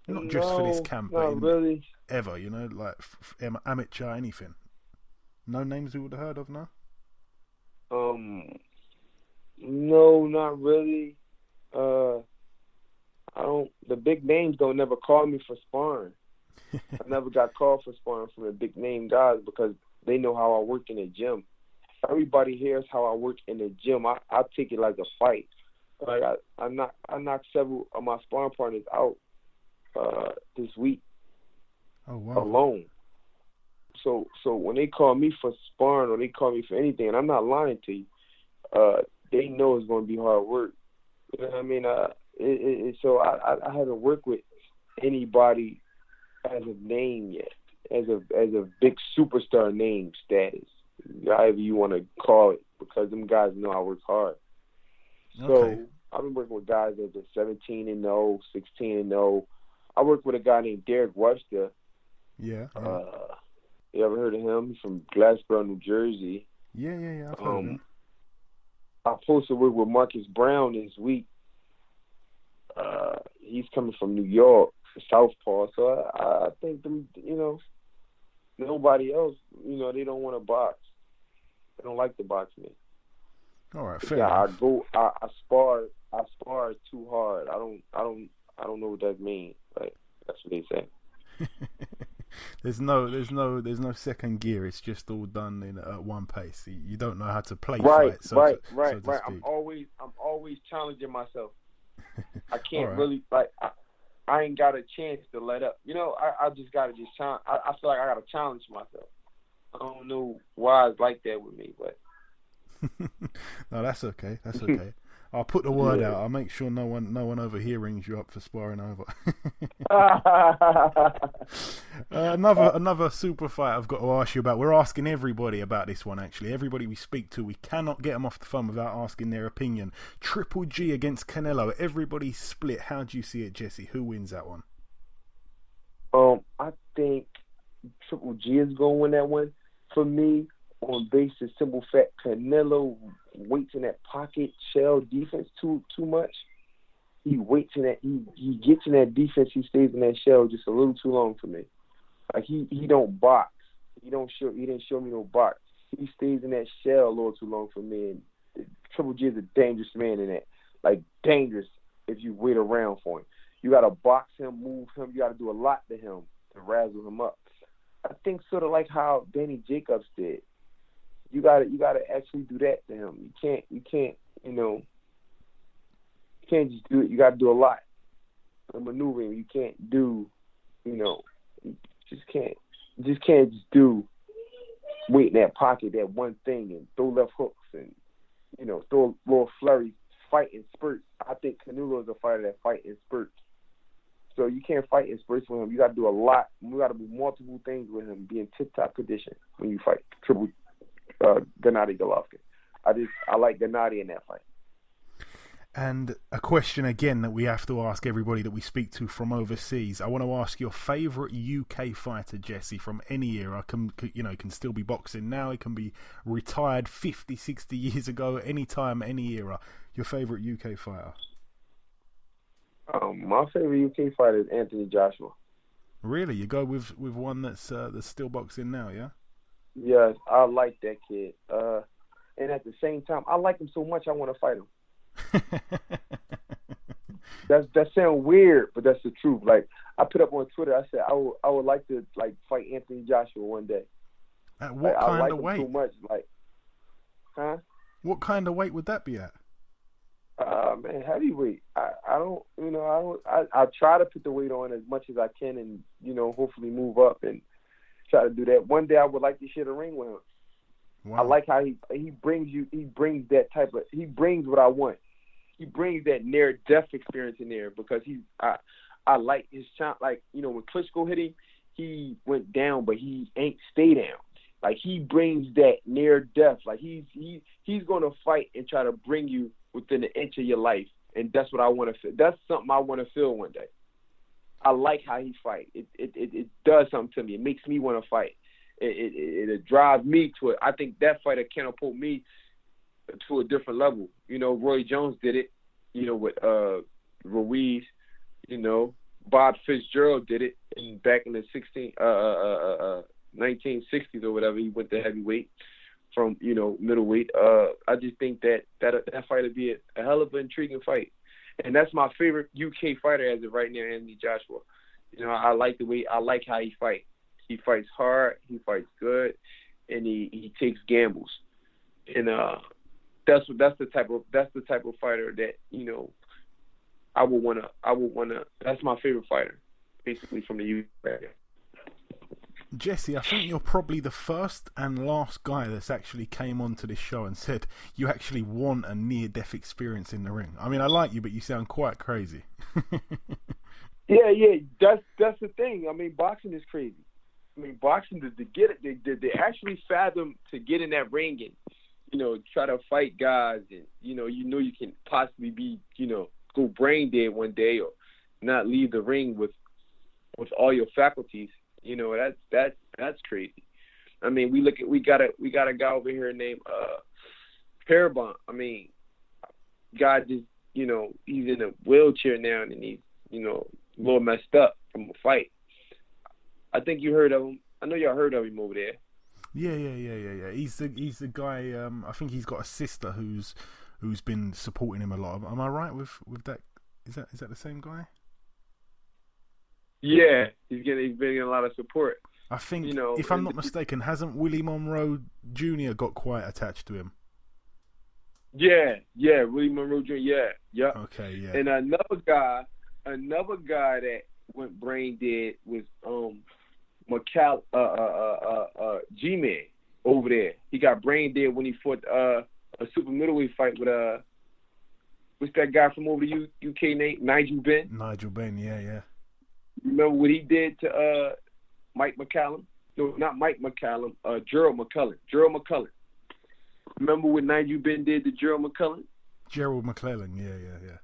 Not just for this No, camp, not but in- really. ever, you know, like amateur, anything. No names we would have heard of, now? Um, no, not really. Uh, I don't. The big names don't never call me for sparring. [laughs] I never got called for sparring from the big name guys because they know how I work in the gym. Everybody hears how I work in the gym. I I take it like a fight. Like I I knock I knocked several of my sparring partners out uh this week Oh wow. alone. So so when they call me for sparring or they call me for anything, and I'm not lying to you, uh, they know it's going to be hard work. You know what I mean? Uh, it, it, so I, I I haven't worked with anybody as a name yet, as a as a big superstar name status, however you want to call it, because them guys know I work hard. So Okay. I've been working with guys that are 17 and 0, 16 and 0. I worked with a guy named Derek Webster. Yeah. Yeah, Uh, you ever heard of him? He's from Glassboro, New Jersey. yeah, yeah. yeah I've heard of Um, him. I supposed to work with Marcus Browne this week. Uh, he's coming from New York, Southpaw. So I, I think them, you know, nobody else, you know, they don't want to box. They don't like to box me. All right, fair yeah, I enough. go, I, I spar, I spar too hard. I don't, I don't, I don't know what that means. Like that's what they say. [laughs] there's no, there's no, there's no second gear. It's just all done in at one pace. You- don't know how to play right, fight, so right, to, right, so right. I'm always, I'm always challenging myself. [laughs] I can't Alright. really like. I, I ain't got a chance to let up. You know, I, I just gotta just challenge. I, I feel like I gotta challenge myself. I don't know why it's like that with me, but [laughs] no, that's okay. That's [laughs] okay. I'll put the word Yeah. out. I'll make sure no one, no one over here rings you up for sparring over. [laughs] Uh, another another super fight I've got to ask you about. We're asking everybody about this one actually. Everybody we speak to, we cannot get them off the phone without asking their opinion. Triple G against Canelo. Everybody split. How do you see it, Jesse? Who wins that one? um, I think Triple G is gonna win that one. For me, on basis simple fact, Canelo waits in that pocket shell defense too too much. He waits in that he he gets in that defense. He stays in that shell just a little too long for me. Like he he don't box. He don't show he didn't show me no box. He stays in that shell a little too long for me. And Triple G is a dangerous man in that. Like dangerous if you wait around for him. You got to box him, move him. You got to do a lot to him to razzle him up. I think sort of like how Danny Jacobs did. You got to you got to actually do that to him. You can't you can't you know you can't just do it. You got to do a lot of maneuvering. You can't do you know you just can't just can't just do wait in that pocket that one thing and throw left hooks and you know throw little flurry fight in spurts. I think Canelo is a fighter that fight in spurts. So you can't fight in spurts with him. You got to do a lot. You got to do multiple things with him. Be in tip-top condition when you fight triple uh, Gennady Golovkin. I just I like Gennady in that fight. And a question again that we have to ask everybody that we speak to from overseas. I want to ask your favourite UK fighter, Jesse, from any era. Can can- you know? Can still be boxing now. It can be retired 50, 60 years ago. Any time, any era. Your favourite UK fighter? Um, my favorite UK fighter is Anthony Joshua. Really? You go with with one that's uh, that's still boxing now? Yeah. Yes, I like that kid. Uh, and at the same time, I like him so much I want to fight him. [laughs] That's that sound weird, but that's the truth. Like I put up on Twitter, I said I would I would like to like fight Anthony Joshua one day. At what Like, I kind like of him weight? so much, like, huh? What kind of weight would that be at? Uh man, heavyweight. I I don't you know I don't I I try to put the weight on as much as I can and you know hopefully move up and try to do that. One day I would like to share the ring with him. I like how he he brings you he brings that type of he brings what I want. He brings that near death experience in there because he's I I like his shot like you know when Klitschko hit him he went down but he ain't stay down. Like he brings that near death. Like he's he he's gonna fight and try to bring you within an inch of your life, and that's what I want to feel. That's something I want to feel one day. I like how he fight. It it it, it does something to me. It makes me want to fight. It, it it it drives me to it. I think that fighter catapult me to a different level. You know, Roy Jones did it. You know, with uh Ruiz. You know, Bob Fitzgerald did it in back in the 16 uh uh uh, uh 1960s or whatever. He went to heavyweight from you know middleweight. Uh, I just think that that that fight would be a, a hell of an intriguing fight, and that's my favorite UK fighter as of right now, Anthony Joshua. You know, I like the way I like how he fights. He fights hard, he fights good, and he he takes gambles, and uh, that's that's the type of that's the type of fighter that you know I would wanna I would wanna that's my favorite fighter, basically from the UK. Jesse, I think you're probably the first and last guy that's actually came onto this show and said you actually want a near death experience in the ring. I mean, I like you, but you sound quite crazy. [laughs] yeah, yeah, that's that's the thing. I mean, boxing is crazy. I mean, boxing to, to get it, they, they, they actually fathom to get in that ring and you know try to fight guys, and you know you know you can possibly be you know go brain dead one day or not leave the ring with with all your faculties you know, that's that's that's crazy. I mean, we look at we got a we got a guy over here named uh Parabon. I mean, guy just you know he's in a wheelchair now and he's you know a little messed up from a fight. I think you heard of him. I know y'all heard of him over there. Yeah, yeah, yeah, yeah, yeah. He's the he's the guy. Um, I think he's got a sister who's who's been supporting him a lot. Am I right with with that? Is that is that the same guy? Yeah, he's getting he's getting a lot of support. I think, you know, if I'm not mistaken, hasn't Willie Monroe Jr. got quite attached to him? Yeah, yeah, Willie Monroe Jr. Yeah, yeah. Okay, yeah. And another guy, another guy that went brain dead was um, McCall, uh, uh, uh, uh, G-Man over there. He got brain dead when he fought uh, a super middleweight fight with uh, what's that guy from over the U- UK name? Nigel Benn. Nigel Benn, yeah, yeah. Remember what he did to uh, Mike McCallum? No, not Mike McCallum. Uh, Gerald McCullen. Gerald McCullen. Remember what Nigel Benn did to Gerald McCullen? Gerald McClellan. Yeah, yeah, yeah.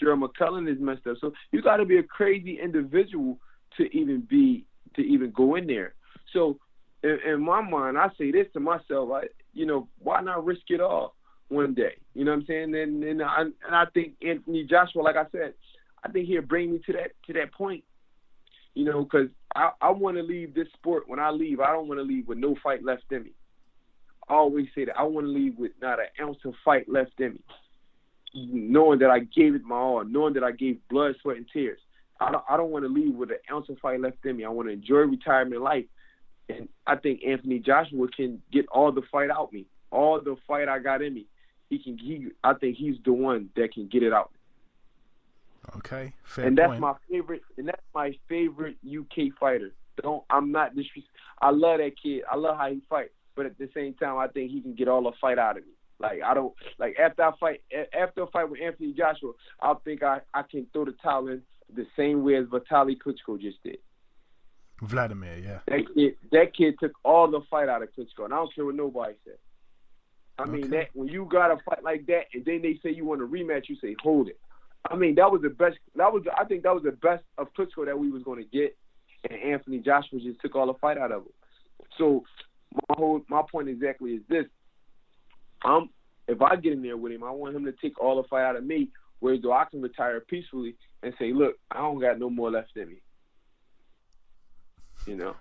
Gerald McCullen is messed up. So you got to be a crazy individual to even be to even go in there. So in, in my mind, I say this to myself: I, you know, why not risk it all one day? You know what I'm saying? And and I, and I think Anthony Joshua, like I said, I think he'll bring me to that to that point. You know, because I I want to leave this sport. When I leave, I don't want to leave with no fight left in me. I always say that I want to leave with not an ounce of fight left in me. Knowing that I gave it my all, knowing that I gave blood, sweat, and tears. I don't I don't want to leave with an ounce of fight left in me. I want to enjoy retirement life, and I think Anthony Joshua can get all the fight out me, all the fight I got in me. He can. He I think he's the one that can get it out. Okay, fair and that's point. my favorite. And that's my favorite UK fighter. Don't I'm not disres. I love that kid. I love how he fights. But at the same time, I think he can get all the fight out of me. Like I don't like after I fight after a fight with Anthony Joshua, I think I I can throw the towel in the same way as Vitaly Klitschko just did. Vladimir, yeah. That kid, that kid took all the fight out of Klitschko, and I don't care what nobody said. I mean, Okay. that when you got a fight like that, and then they say you want a rematch, you say hold it. I mean, that was the best. That was I think that was the best of Klitschko that we was going to get, and Anthony Joshua just took all the fight out of him. So my whole my point exactly is this: I'm if I get in there with him, I want him to take all the fight out of me. Whereas though I can retire peacefully and say, look, I don't got no more left in me. You know.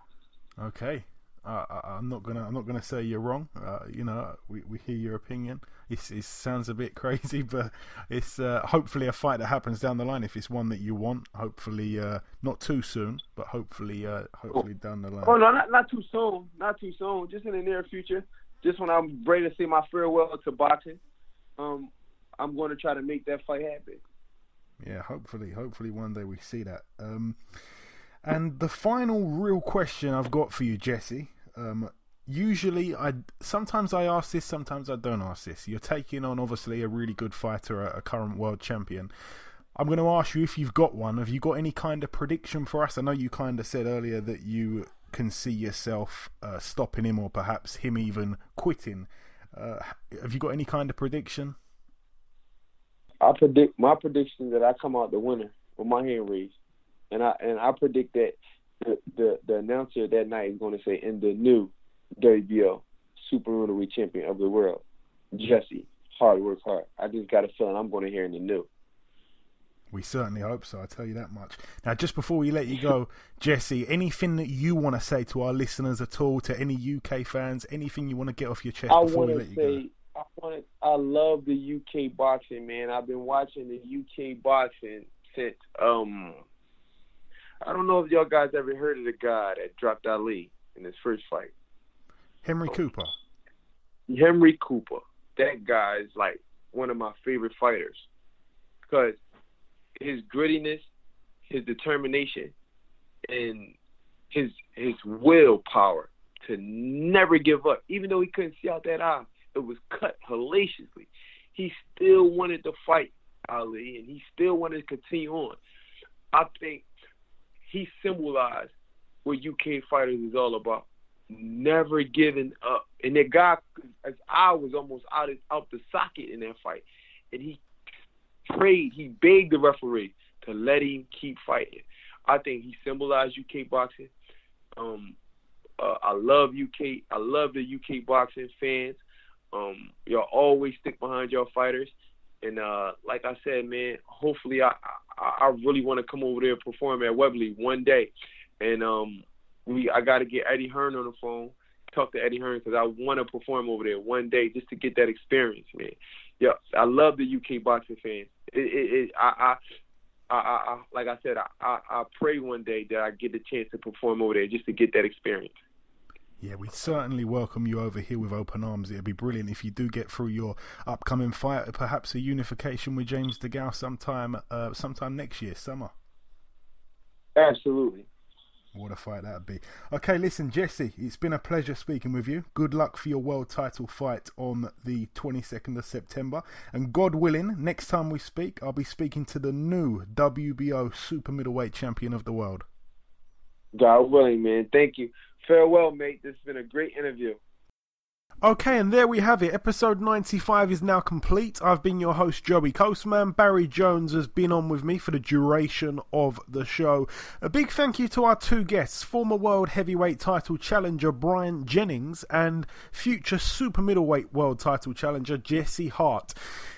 Okay. Uh, I'm not gonna. I'm not gonna say you're wrong. Uh, you know, we, we hear your opinion. It sounds a bit crazy, [laughs] but it's uh, hopefully a fight that happens down the line. If it's one that you want, hopefully uh, not too soon, but hopefully, uh, hopefully down the line. Oh no, not not too soon, not too soon. Just in the near future. Just when I'm ready to say my farewell to boxing, um, I'm going to try to make that fight happen. Yeah, hopefully, hopefully one day we see that. Um, and the final real question I've got for you, Jesse, um, usually I sometimes I ask this, sometimes I don't ask this. You're taking on obviously a really good fighter, a, a current world champion. I'm going to ask you if you've got one. Have you got any kind of prediction for us? I know you kind of said earlier that you can see yourself uh, stopping him or perhaps him even quitting. Uh, have you got any kind of prediction? I predict my prediction that I come out the winner with my hand raised, and I and I predict that the the, the announcer that night is going to say, "In the new WBO super middleweight champion of the world, Jesse, hard work Hart." I just got a feeling I'm going to hear in the new. We certainly hope so. I tell you that much. Now, just before we let you go, [laughs] Jesse, anything that you want to say to our listeners at all, to any UK fans, anything you want to get off your chest I before we let you say I want. I love the UK boxing, man. I've been watching the UK boxing since. Um, I don't know if y'all guys ever heard of the guy that dropped Ali in his first fight, go? Henry Cooper. Henry Cooper. That guy is like one of my favorite fighters because his grittiness, his determination, and his his willpower to never give up, even though he couldn't see out that eye, it was cut hellaciously. He still wanted to fight Ali, and he still wanted to continue on. I think he symbolized what UK fighters is all about. Never giving up. And that guy, as I was almost out of, out the socket in that fight, and he prayed, he begged the referee to let him keep fighting. I think he symbolized UK boxing. Um, uh, I love UK. I love the UK boxing fans. Um, y'all always stick behind your fighters, and uh, like I said, man, hopefully I I, I really want to come over there and perform at Wembley one day, and um, we I got to get Eddie Hearn on the phone, talk to Eddie Hearn because I want to perform over there one day just to get that experience, man. Yeah, I love the UK boxing fans. It, it, it I, I, I, I, like I said, I, I, I pray one day that I get the chance to perform over there just to get that experience. Yeah, we certainly welcome you over here with open arms. It'd be brilliant if you do get through your upcoming fight, perhaps a unification with James DeGale sometime, uh, sometime next year, summer. Absolutely. What a fight that'd be. Okay, listen, Jesse, it's been a pleasure speaking with you. Good luck for your world title fight on the 22nd of September. And God willing, next time we speak, I'll be speaking to the new WBO super middleweight champion of the world. God willing, man. Thank you. Farewell, mate. This has been a great interview. Okay, and there we have it. Episode 95 is now complete. I've been your host, Joey Coastman. Barry Jones has been on with me for the duration of the show. A big thank you to our two guests, former world heavyweight title challenger Bryant Jennings and future super middleweight world title challenger Jesse Hart.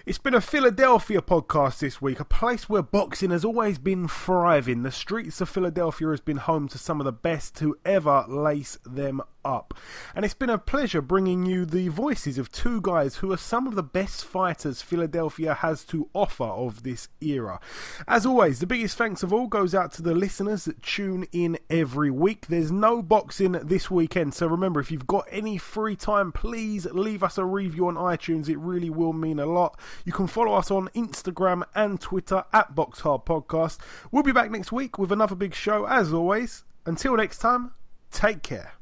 It's been a Philadelphia podcast this week, a place where boxing has always been thriving. The streets of Philadelphia has been home to some of the best to ever lace them up. And it's been a pleasure bringing you the voices of two guys who are some of the best fighters Philadelphia has to offer of this era. As always, the biggest thanks of all goes out to the listeners that tune in every week. There's no boxing this weekend, so remember if you've got any free time, please leave us a review on iTunes. It really will mean a lot. You can follow us on Instagram and Twitter at Box Hard Podcast. We'll be back next week with another big show as always. Until next time, take care.